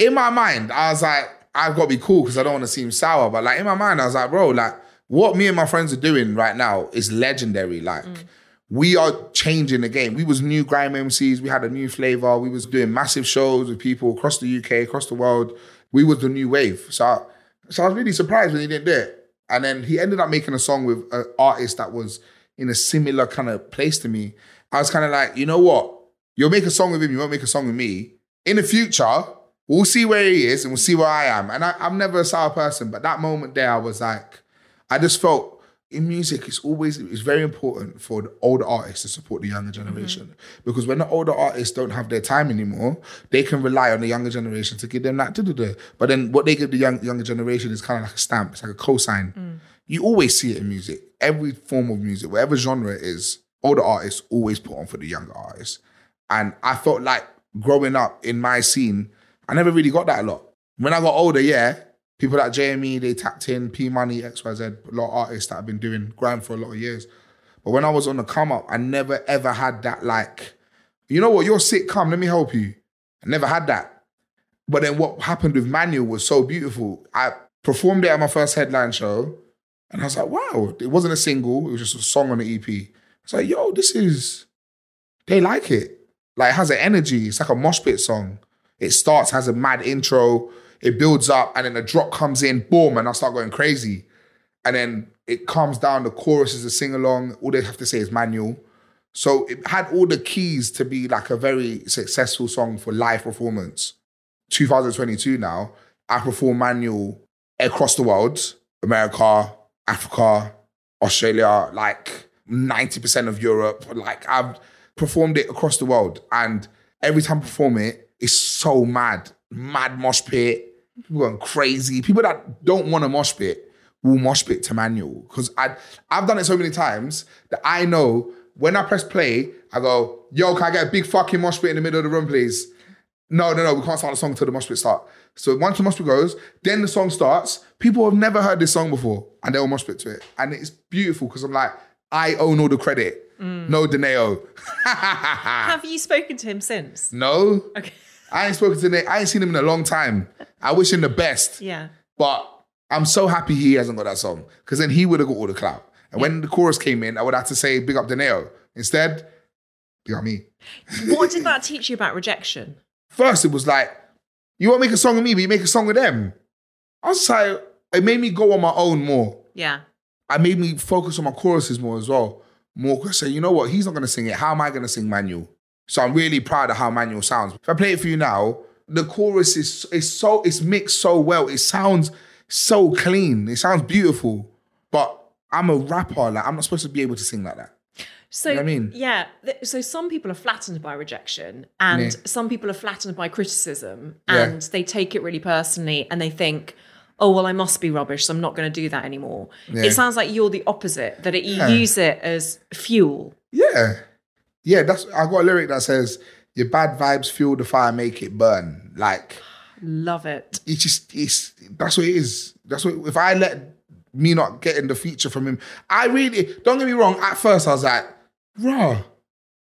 in my mind, I was like, I've got to be cool because I don't want to seem sour. But like in my mind, I was like, bro, like what me and my friends are doing right now is legendary. Like mm. we are changing the game. We was new grime MCs. We had a new flavor. We was doing massive shows with people across the UK, across the world. We was the new wave. So, I, so I was really surprised when he didn't do it. And then he ended up making a song with an artist that was in a similar kind of place to me. I was kind of like, you know what? You'll make a song with him. You won't make a song with me. In the future, we'll see where he is and we'll see where I am. And I, I'm never a sour person, but that moment there, I was like, I just felt in music, it's always it's very important for the older artists to support the younger mm-hmm. generation because when the older artists don't have their time anymore, they can rely on the younger generation to give them that. da-da-da. But then what they give the young, younger generation is kind of like a stamp. It's like a cosign. Mm. You always see it in music, every form of music, whatever genre it is. Older artists always put on for the younger artists, and I felt like growing up in my scene, I never really got that a lot. When I got older, yeah, people like JME, they tapped in, P Money, XYZ, a lot of artists that have been doing grime for a lot of years. But when I was on the come up, I never ever had that like, you know what, you're sick, come, let me help you. I never had that. But then what happened with Manual was so beautiful. I performed it at my first headline show, and I was like, wow, it wasn't a single, it was just a song on the EP. It's like, yo, this is, they like it. Like it has an energy. It's like a mosh pit song. It starts, has a mad intro, it builds up, and then the drop comes in, boom, and I start going crazy. And then it calms down, the chorus is a sing along. All they have to say is manual. So it had all the keys to be like a very successful song for live performance. 2022 now, I perform manual across the world America, Africa, Australia, like 90% of Europe. Like I've performed it across the world. And every time I perform it, it's so mad. Mad mosh pit. People going crazy. People that don't want to mosh pit will mosh pit to manual. Because I I've done it so many times that I know when I press play, I go, yo, can I get a big fucking mosh pit in the middle of the room, please? No, no, no, we can't start the song until the mosh pit start. So once the mosh pit goes, then the song starts. People have never heard this song before, and they'll mosh pit to it. And it's beautiful because I'm like, I own all the credit. Mm. No Donae'o. Have you spoken to him since? no. Okay. I ain't spoken to Nate. I ain't seen him in a long time. I wish him the best. Yeah. But I'm so happy he hasn't got that song. Because then he would have got all the clout. And when the chorus came in, I would have to say, big up Donae'o. Instead, big up me. What did that teach you about rejection? First, it was like, you won't make a song of me, but you make a song of them. I was like, it made me go on my own more. Yeah. I made me focus on my choruses more as well. More because I say, you know what, he's not gonna sing it. How am I gonna sing Manual? So I'm really proud of how Manual sounds. If I play it for you now, the chorus is is so it's mixed so well. It sounds so clean. It sounds beautiful. But I'm a rapper. Like I'm not supposed to be able to sing like that. So You know what I mean? yeah, th- so some people are flattened by rejection, and Yeah. some people are flattened by criticism, Yeah. and they take it really personally, and they think, "Oh well, I must be rubbish, so I'm not going to do that anymore." Yeah. It sounds like you're the opposite; that it, you Yeah. use it as fuel. Yeah. Yeah, that's I got a lyric that says, Your bad vibes fuel the fire, make it burn. Like Love it. it's just it's that's what it is. That's what if I let me not getting the feature from him, I really don't get me wrong. At first, I was like, "Raw,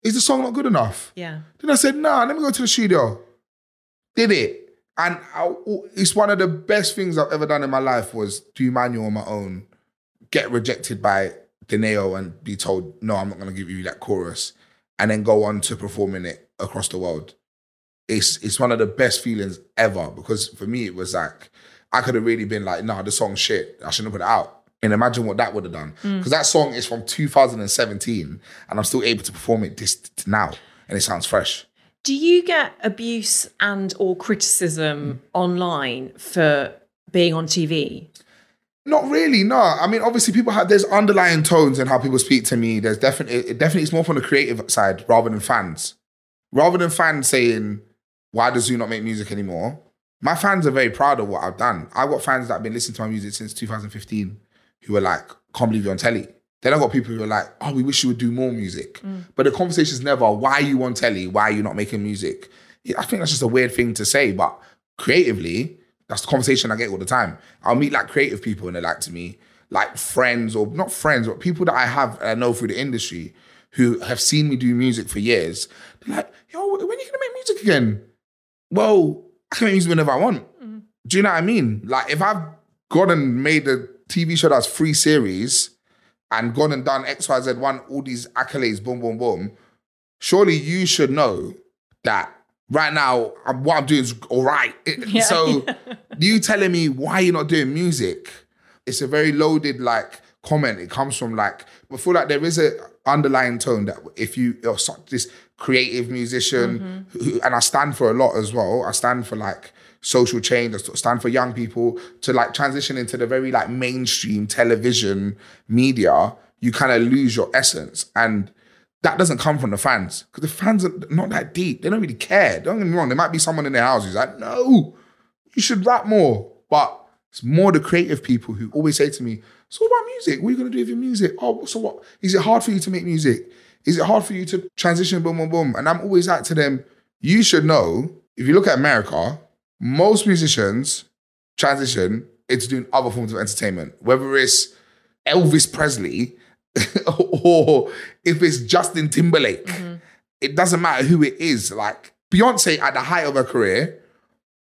is the song not good enough?" Yeah. Then I said, "Nah, let me go to the studio." Did it, and I, it's one of the best things I've ever done in my life was do manual on my own, get rejected by Donae'o and be told, "No, I'm not going to give you that chorus," and then go on to performing it across the world it's it's one of the best feelings ever because for me it was like I could have really been like, nah, the song's shit. I shouldn't have put it out. And imagine what that would have done. Mm. Because that song is from 2017 and I'm still able to perform it this now. And it sounds fresh. Do you get abuse and or criticism online for being on TV? Not really, no. I mean, obviously, people have there's underlying tones in how people speak to me. There's definitely, it definitely, it's more from the creative side rather than fans. Rather than fans saying, "Why does you not make music anymore?" My fans are very proud of what I've done. I've got fans that have been listening to my music since 2015, who are like, "Can't believe you're on telly." Then I've got people who are like, "Oh, we wish you would do more music," but the conversation's never, "Why are you on telly? Why are you not making music?" I think that's just a weird thing to say, but creatively, that's the conversation I get all the time. I'll meet like creative people and they're like to me, like friends or not friends, but people that I have and I know through the industry who have seen me do music for years. They're like, yo, when are you gonna make music again? Well, I can make music whenever I want. Mm-hmm. Do you know what I mean? Like if I've gone and made a TV show that's three series and gone and done XYZ, won all these accolades, boom, boom, boom, surely you should know that right now I'm, what I'm doing is all right. So you telling me why you're not doing music? It's a very loaded like comment. It comes from like, I feel like there is a underlying tone that if you are such this creative musician, mm-hmm. who, and I stand for a lot as well. I stand for like social change. I stand for young people to like transition into the very like mainstream television media. You kind of lose your essence and that doesn't come from the fans because the fans are not that deep. They don't really care. Don't get me wrong. There might be someone in their house who's like, no, you should rap more. But it's more the creative people who always say to me, so what about music? What are you going to do with your music? Oh, so what? Is it hard for you to make music? Is it hard for you to transition, boom, boom, boom? And I'm always like to them, you should know, if you look at America, most musicians transition into doing other forms of entertainment, whether it's Elvis Presley or if it's Justin Timberlake. Mm-hmm. It doesn't matter who it is. Like Beyonce at the height of her career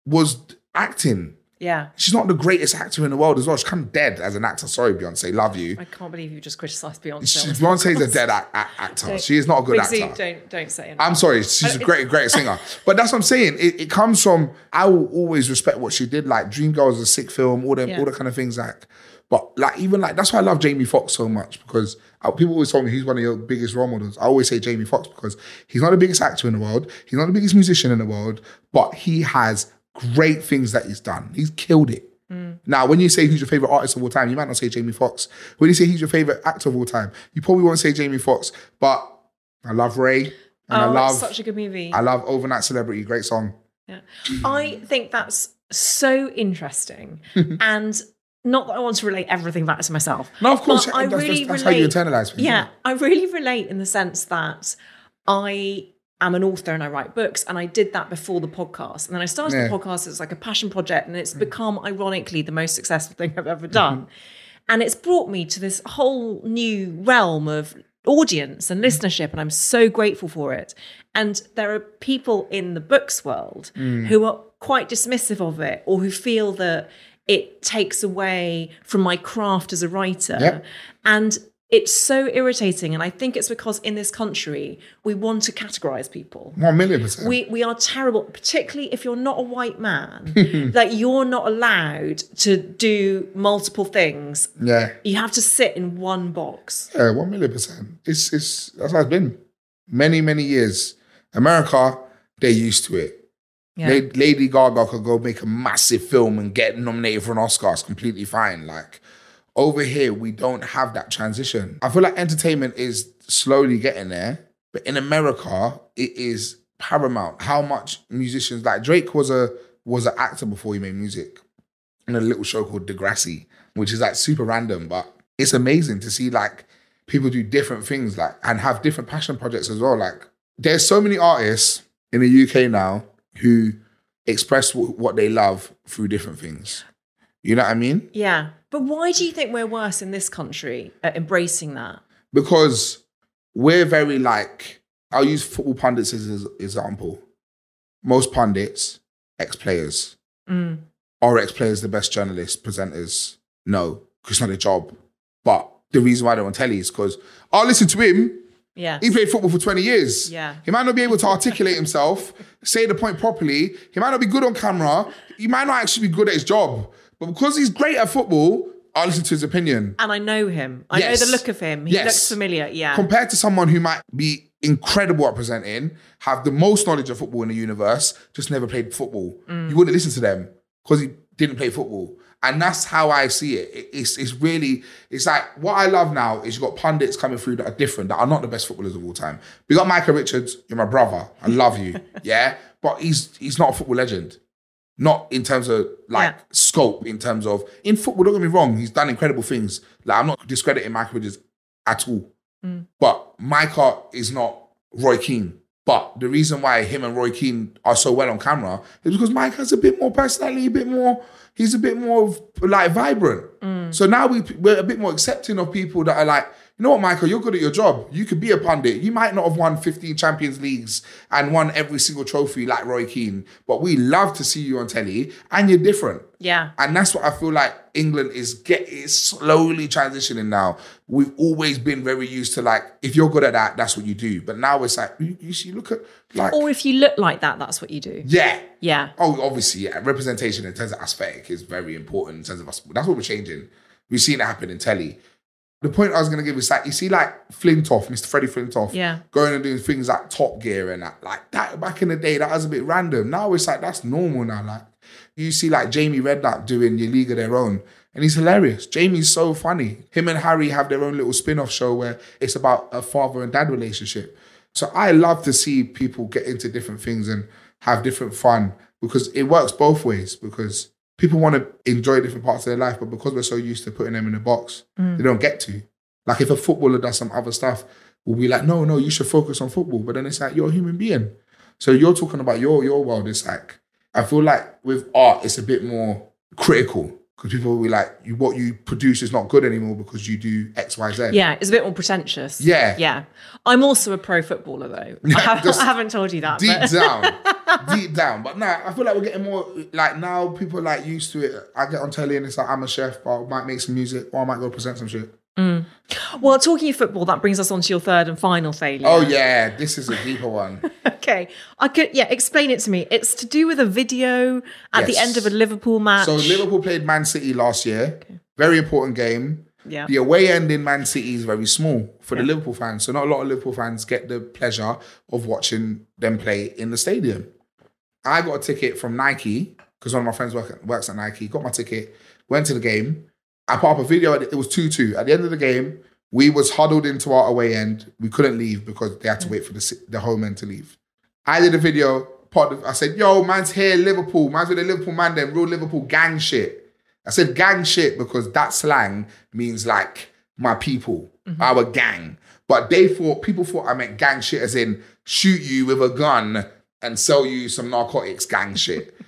was acting. Yeah. She's not the greatest actor in the world as well. She's kind of dead as an actor. Sorry, Beyonce, love you. I can't believe you just criticised Beyonce. She, on Beyonce's a dead a- a- actor. Don't- She is not a good Z, actor. don't don't say it. I'm sorry, she's a great, great singer. But that's what I'm saying. It, it comes from I will always respect what she did. Like Dreamgirls is a sick film, all the Yeah. all the kind of things like. But like even like that's why I love Jamie Foxx so much because uh, people always told me he's one of your biggest role models. I always say Jamie Foxx because he's not the biggest actor in the world, he's not the biggest musician in the world, but he has great things that he's done. He's killed it. Mm. Now, when you say who's your favorite artist of all time, you might not say Jamie Foxx. When you say who's your favorite actor of all time, you probably won't say Jamie Foxx. But I love Ray and I oh, love it's such a good movie. I love Overnight Celebrity, great song. Yeah. I think that's so interesting. and not that I want to relate everything back to myself. No, of course, I that's- really that's- that's how you internalise things, Yeah, I really relate in the sense that I am an author and I write books, and I did that before the podcast. And then I started Yeah. the podcast as like a passion project, and Mm. it's become ironically the most successful thing I've Mm-hmm. ever done. And it's brought me to this whole new realm of audience and listenership, and I'm so grateful for it. And there are people in the books world Mm. who are quite dismissive of it or who feel that it takes away from my craft as a writer. Yep. And it's so irritating. And I think it's because in this country, we want to categorize people. One million percent. We, we are terrible, particularly if you're not a white man, that you're not allowed to do multiple things. yeah, You have to sit in one box. yeah, one million percent. It's it's that's how it's been. Many many years. America, they're used to it. Yeah. Lady Gaga could go make a massive film and get nominated for an Oscar. It's completely fine. Like over here, we don't have that transition. I feel like entertainment is slowly getting there, but in America, it is paramount. How much musicians like Drake was a was an actor before he made music in a little show called Degrassi, which is like super random, but it's amazing to see like people do different things like and have different passion projects as well. Like there's so many artists in the UK now who express w- what they love through different things. You know what I mean? Yeah. But why do you think we're worse in this country at embracing that? Because we're very like I'll use football pundits as an example. Most pundits, ex-players. Mm. Are ex-players the best journalists, presenters? No, because it's not a job. But the reason why they're on telly is because I'll listen to him. Yeah. He played football for 20 years. Yeah. He might not be able to articulate himself, say the point properly. He might not be good on camera. He might not actually be good at his job. But because he's great at football, I'll listen to his opinion. And I know him. I Yes. know the look of him. He Yes. looks familiar. Yeah. Compared to someone who might be incredible at presenting, have the most knowledge of football in the universe, just never played football. Mm. You wouldn't listen to them because he didn't play football. And that's how I see it. It- It's, it's really, it's like what I love now is you've got pundits coming through that are different, that are not the best footballers of all time. We got Micah Richards, you're my brother. I love you. yeah. But he's he's not a football legend. Not in terms of like Yeah. scope, in terms of in football, don't get me wrong, he's done incredible things. Like I'm not discrediting Micah Richards at all. Mm. But Micah is not Roy Keane. But the reason why him and Roy Keane are so well on camera is because Micah has a bit more personality, a bit more. He's a bit more like vibrant. Mm. So now we we're a bit more accepting of people that are like, you know what, Micah, you're good at your job. You could be a pundit. You might not have won 15 Champions Leagues and won every single trophy like Roy Keane, but we love to see you on telly, and you're different. Yeah. And that's what I feel like England is get is slowly transitioning now. We've always been very used to like, if you're good at that, that's what you do. But now it's like, you, you see, look at like, Or if you look like that, that's what you do. yeah. Yeah. Oh, obviously, yeah. Representation in terms of aesthetic is very important in terms of us. That's what we're changing. We've seen it happen in telly. The point I was gonna give is like you see, like Flintoff, Mr. Freddie Flintoff, Yeah. going and doing things like Top Gear and that, like that. Back in the day, that was a bit random. Now it's like that's normal now. Like you see, like Jamie Redknapp doing your League of Their Own, and he's hilarious. Jamie's so funny. Him and Harry have their own little spin-off show where it's about a father and dad relationship. So I love to see people get into different things and have different fun because it works both ways. Because people want to enjoy different parts of their life, but because we're so used to putting them in a box, mm. they don't get to. Like if a footballer does some other stuff, we'll be like, no, no, you should focus on football. But then it's like you're a human being. So you're talking about your your world. It's like I feel like with art, it's a bit more critical because people will be like, you, what you produce is not good anymore because you do X, Y, Z. Yeah, it's a bit more pretentious. Yeah. Yeah. I'm also a pro footballer, though. I, haven't, I haven't told you that. deep but- down, deep down. But nah, I feel like we're getting more like now. People are like used to it. I get on telly and it's like I'm a chef, but I might make some music or I might go present some shit. Mm. Well, talking of football, that brings us on to your third and final failure. Oh yeah, this is a deeper one. Okay. I could, yeah, explain it to me. It's to do with a video at the end of a Liverpool match. So Liverpool played Man City last year. Very important game. Yeah. The away end in Man City is very small for the Liverpool fans. So not a lot of Liverpool fans get the pleasure of watching them play in the stadium. I got a ticket from Nike because one of my friends work, works at Nike. Got my ticket, went to the game. I put up a video. It was two two. At the end of the game, we was huddled into our away end. We couldn't leave because they had to mm. wait for the the home end to leave. I did a video. Part of, I said, "Yo, man's here, Liverpool. Man's with the Liverpool man. Then real Liverpool gang shit." I said gang shit because that slang means like my people, mm-hmm. our gang. But they thought people thought I meant gang shit as in shoot you with a gun and sell you some narcotics gang shit.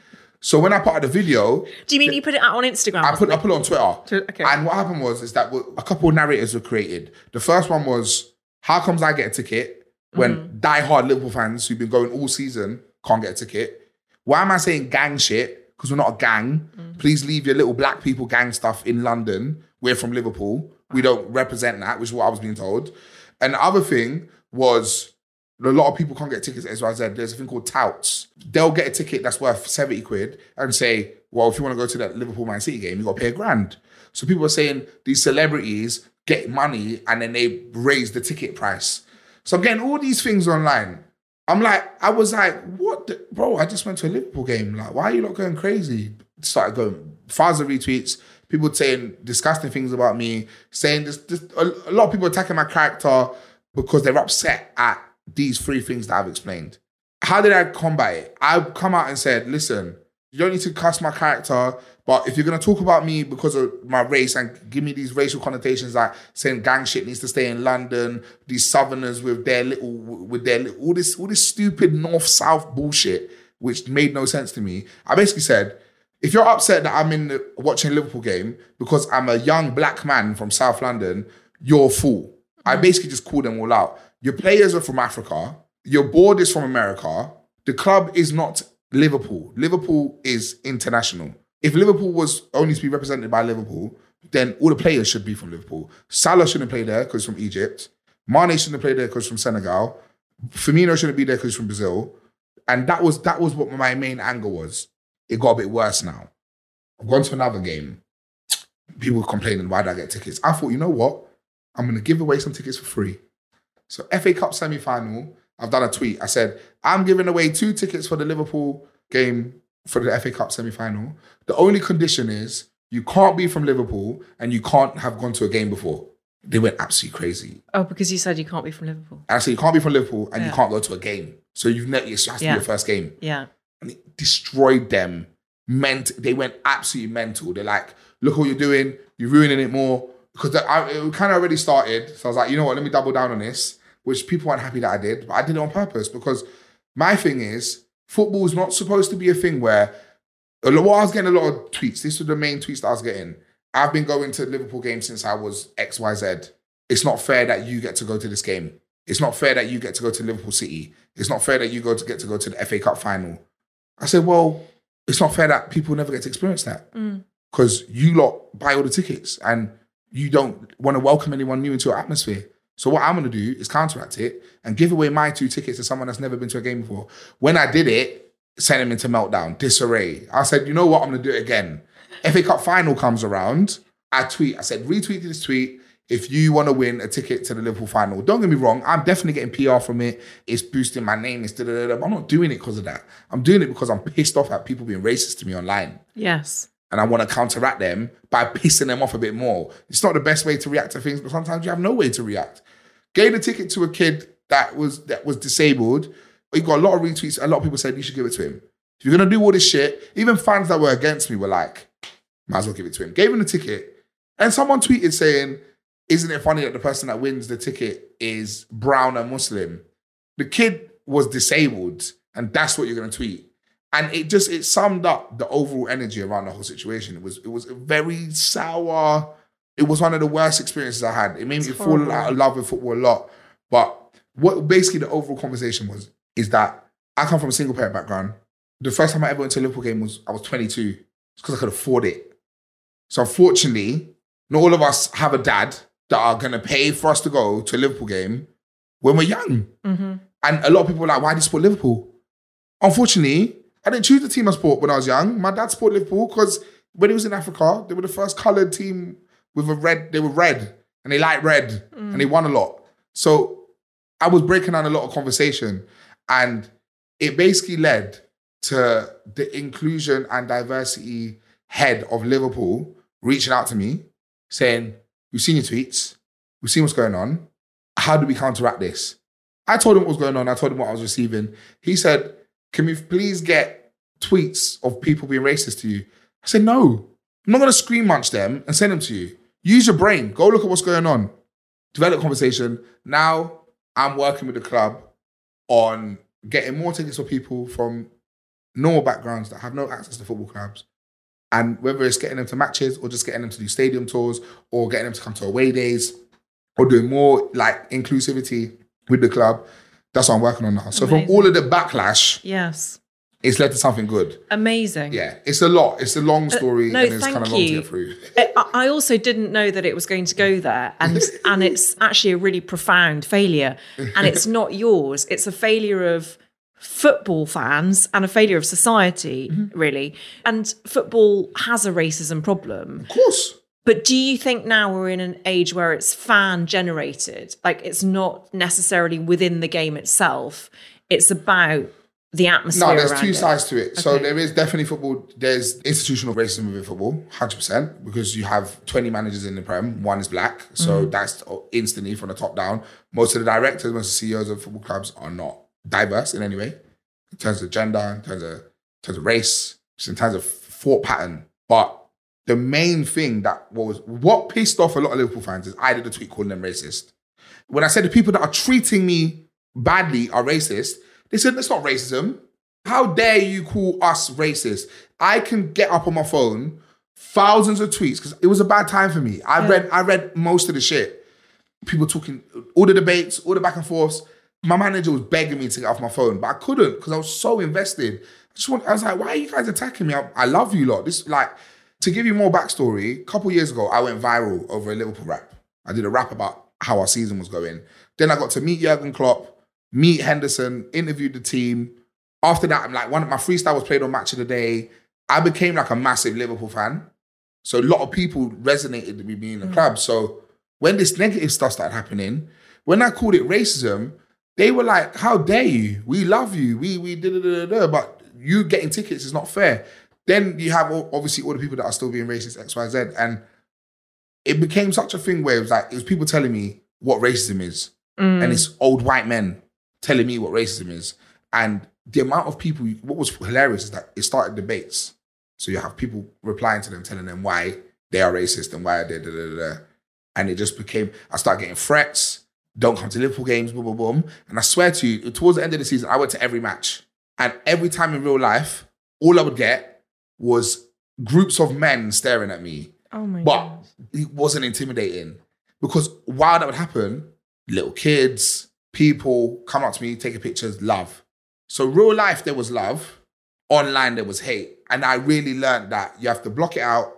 so when I put out the video, do you mean you put it out on Instagram? I put I put it on Twitter. Okay. And what happened was is that a couple of narratives were created. The first one was how comes I get a ticket when mm-hmm. die-hard Liverpool fans who've been going all season can't get a ticket? Why am I saying gang shit? Because we're not a gang. Mm. Please leave your little black people gang stuff in London. We're from Liverpool. We don't represent that, which is what I was being told. And the other thing was a lot of people can't get tickets at XYZ. There's a thing called touts. They'll get a ticket that's worth 70 quid and say, well, if you want to go to that Liverpool Man City game, you've got to pay a grand. So people are saying these celebrities get money and then they raise the ticket price. So I'm getting all these things online. I'm like, I was like, what, the, bro? I just went to a Liverpool game. Like, why are you not going crazy? Started going, Faza retweets, people saying disgusting things about me, saying this, this a, a lot of people attacking my character because they're upset at these three things that I've explained. How did I combat it? I've come out and said, listen, you don't need to cuss my character, but if you're gonna talk about me because of my race and give me these racial connotations like saying gang shit needs to stay in London, these southerners with their little with their little, all this all this stupid north south bullshit, which made no sense to me. I basically said, if you're upset that I'm in the, watching a Liverpool game because I'm a young black man from South London, you're a fool. I mm. basically just called them all out. Your players are from Africa. Your board is from America. The club is not Liverpool. Liverpool is international. If Liverpool was only to be represented by Liverpool, then all the players should be from Liverpool. Salah shouldn't play there because from Egypt. Mane shouldn't play there because from Senegal. Firmino shouldn't be there because from Brazil. And that was that was what my main anger was. It got a bit worse now. I've gone to another game. People complaining, why did I get tickets? I thought, you know what? I'm going to give away some tickets for free. So FA Cup semi final, I've done a tweet. I said, I'm giving away two tickets for the Liverpool game for the FA Cup semi final. The only condition is you can't be from Liverpool and you can't have gone to a game before. They went absolutely crazy. oh, because you said you can't be from Liverpool. I said, you can't be from Liverpool and you can't go to a game. So you've ne- it has to Yeah. be your first game Yeah. and it destroyed them. Meant they went absolutely mental. They're like, "Look what you're doing. You're ruining it more." Because I, it kind of already started. So I was like, you know what? Let me double down on this. which people aren't happy that I did, but I did it on purpose because my thing is football is not supposed to be a thing where a lot, well, I was getting a lot of tweets. These were the main tweets that I was getting. I've been going to Liverpool games since I was XYZ. It's not fair that you get to go to this game. It's not fair that you get to go to Liverpool City. It's not fair that you go to get to go to the FA Cup final. I said, well, it's not fair that people never get to experience that mm. because you lot buy all the tickets and you don't want to welcome anyone new into your atmosphere. So what I'm going to do is counteract it and give away my two tickets to someone that's never been to a game before. When I did it, sent him into meltdown, disarray. I said, you know what? I'm going to do it again. FA Cup final comes around. I tweet. I said, retweet this tweet if you want to win a ticket to the Liverpool final. Don't get me wrong. I'm definitely getting PR from it. It's boosting my name. It's da da da. I'm not doing it because of that. I'm doing it because I'm pissed off at people being racist to me online Yes. And I want to counteract them by pissing them off a bit more. It's not the best way to react to things, but sometimes you have no way to react. Gave a ticket to a kid that was that was disabled. He got a lot of retweets. A lot of people said you should give it to him. If you're gonna do all this shit, even fans that were against me were like, might as well give it to him. Gave him the ticket, and someone tweeted saying, "Isn't it funny that the person that wins the ticket is brown and Muslim?" The kid was disabled, and that's what you're gonna tweet and it just it summed up the overall energy around the whole situation. It was it was a very sour. It was one of the worst experiences I had. It made me fall out of love with football a lot. But what basically the overall conversation was is that I come from a single parent background. The first time I ever went to a Liverpool game was I was 22. It's because I could afford it. So unfortunately, not all of us have a dad that are gonna pay for us to go to a Liverpool game when we're young. Mm-hmm. And a lot of people are like, why do you support Liverpool? Unfortunately, I didn't choose the team I support when I was young. My dad supported Liverpool because when he was in Africa, they were the first coloured team with a red. They were red and they liked red mm. and they won a lot. So I was breaking down a lot of conversation, and it basically led to the inclusion and diversity head of Liverpool reaching out to me saying, "We've seen your tweets. We've seen what's going on. How do we counteract this?" I told him what was going on. I told him what I was receiving. He said, Can we please get tweets of people being racist to you? I said, No. I'm not going to screen munch them and send them to you. Use your brain. Go look at what's going on. Develop conversation. Now I'm working with the club on getting more tickets for people from normal backgrounds that have no access to football clubs. And whether it's getting them to matches or just getting them to do stadium tours or getting them to come to away days or doing more like inclusivity with the club. That's what I'm working on now. So from all of the backlash, Yes. it's led to something good. Amazing. Yeah, it's a lot. It's a long story no, and it's kind of long to get through. I I also didn't know that it was going to go there, and and it's actually a really profound failure, and it's not yours. It's a failure of football fans and a failure of society, Mm-hmm. really. And football has a racism problem. Of course. But do you think now we're in an age where it's fan generated? Like it's not necessarily within the game itself. It's about the atmosphere. No, there's two it. sides to it. So there is definitely football. There's institutional racism within football, hundred percent, because you have 20 managers in the prem. One is black, so Mm-hmm. that's instantly from the top down. Most of the directors, most of the CEOs of football clubs are not diverse in any way, in terms of gender, in terms of in terms of race, just in terms of thought pattern. But the main thing that was what pissed off a lot of Liverpool fans is I did a tweet calling them racist. When I said the people that are treating me badly are racist, they said that's not racism. How dare you call us racist? I can get up on my phone thousands of tweets because it was a bad time for me. I read I read most of the shit. People talking all the debates, all the back and forths. My manager was begging me to get off my phone, but I couldn't because I was so invested. I just want, I was like, why are you guys attacking me? I, I love you lot. This like to give you more backstory. A couple years ago, I went viral over a Liverpool rap. I did a rap about how our season was going. Then I got to meet Jurgen Klopp, meet Henderson, interviewed the team. After that, I'm like one of my freestyle was played on Match of the Day. I became like a massive Liverpool fan. So a lot of people resonated with me in the mm. club. So when this negative stuff started happening, when I called it racism, they were like, "How dare you? We love you. We we da da da." da, But you getting tickets is not fair. Then you have all- obviously all the people that are still being racist X Y Z, and it became such a thing where it was like it was people telling me what racism is, mm. and it's old white men telling me what racism is, and the amount of people. What was hilarious is that it started debates. So you have people replying to them, telling them why they are racist and why they da da da da. And it just became, I started getting threats. don't come to Liverpool games, boom, boom, boom. And I swear to you, towards the end of the season, I went to every match. And every time in real life, all I would get was groups of men staring at me. Oh my But god. it wasn't intimidating because while that would happen, little kids, people come up to me, take pictures, love. So real life there was love, online there was hate, and I really learned that you have to block it out.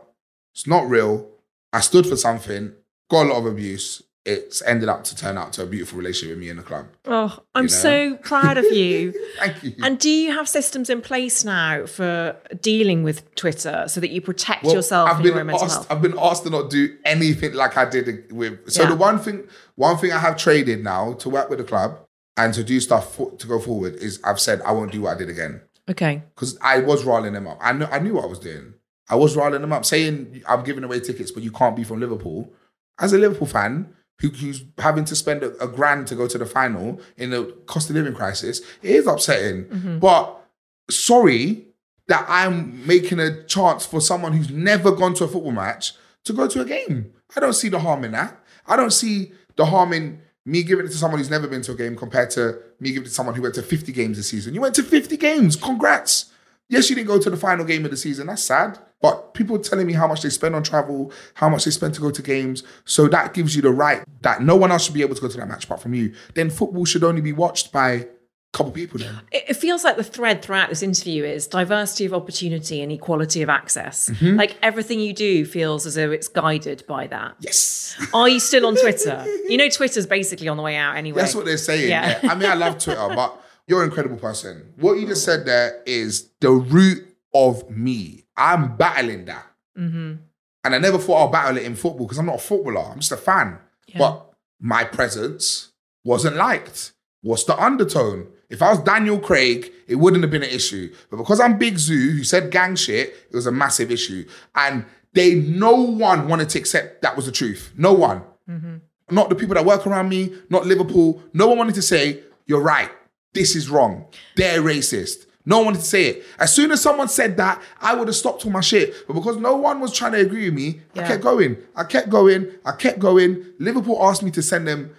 It's not real. I stood for something, got a lot of abuse. It's ended up to turn out to a beautiful relationship with me in the club. Oh, I'm You know? so proud of you. Thank you. And do you have systems in place now for dealing with Twitter so that you protect Well, yourself I've been your asked. health? I've been asked to not do anything like I did with. So Yeah. the one thing, one thing I have traded now to work with the club and to do stuff for, to go forward is I've said I won't do what I did again Okay. because I was riling them up. I knew I knew what I was doing. I was riling them up, saying I'm giving away tickets, but you can't be from Liverpool. As a Liverpool fan who, who's having to spend a, a grand to go to the final in the cost of living crisis, it is upsetting. Mm-hmm. But sorry that I'm making a chance for someone who's never gone to a football match to go to a game. I don't see the harm in that. I don't see the harm in me giving it to someone who's never been to a game compared to me giving it to someone who went to 50 games this season. You went to 50 games. Congrats. Yes, you didn't go to the final game of the season. That's sad. But people telling me how much they spend on travel, how much they spend to go to games. So that gives you the right that no one else should be able to go to that match apart from you. Then football should only be watched by a couple people then. It feels like the thread throughout this interview is diversity of opportunity and equality of access. Mm-hmm. Like everything you do feels as though it's guided by that. Yes. Are you still on Twitter? You know, Twitter's basically on the way out anyway. That's what they're saying. Yeah. Yeah. I mean, I love Twitter, but you're an incredible person. What you just said there is the root of me. I'm battling that. Mm-hmm. And I never thought I'll battle it in football because I'm not a footballer. I'm just a fan. But my presence wasn't liked. What's the undertone? If I was Daniel Craig, it wouldn't have been an issue. But because I'm Big Zuu, who said gang shit, it was a massive issue. And they, no one wanted to accept that was the truth. No one. Mm-hmm. Not the people that work around me, not Liverpool. No one wanted to say, you're right. This is wrong. They're racist. No one wanted to say it. As soon as someone said that, I would have stopped all my shit. But because no one was trying to agree with me, I kept going. I kept going. I kept going. Liverpool asked me to send them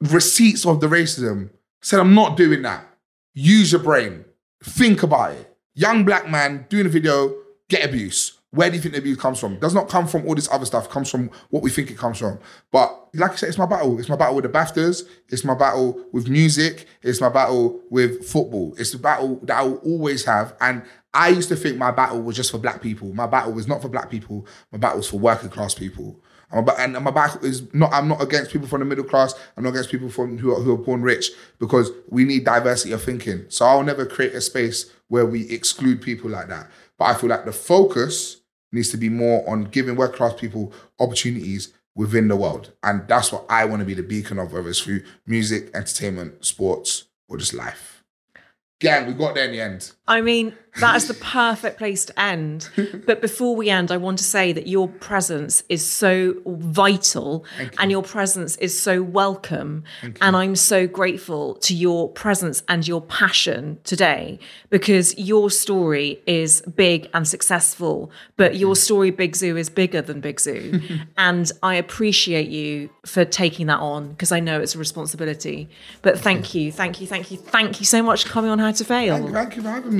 receipts of the racism. I said, I'm not doing that. Use your brain. Think about it. Young black man doing a video, get abuse. Where do you think the abuse comes from? Does not come from all this other stuff. It comes from what we think it comes from. But like I said, it's my battle. It's my battle with the BAFTAs. It's my battle with music. It's my battle with football. It's the battle that I will always have. And I used to think my battle was just for black people. My battle was not for black people. My battle was for working class people. And my battle is not. I'm not against people from the middle class. I'm not against people from who are, who are born rich because we need diversity of thinking. So I'll never create a space where we exclude people like that. But I feel like the focus needs to be more on giving working class people opportunities within the world, and that's what I want to be the beacon of, whether it's through music, entertainment, sports, or just life. Gang, we got there in the end. I mean, that is the perfect place to end. But before we end, I want to say that your presence is so vital and your presence is so welcome. And I'm so grateful to your presence and your passion today because your story is big and successful, but your story, Big Zuu, is bigger than Big Zuu. and I appreciate you for taking that on because I know it's a responsibility. But thank you, thank you, thank you, thank you so much for coming on How to Fail. Thank, thank you for having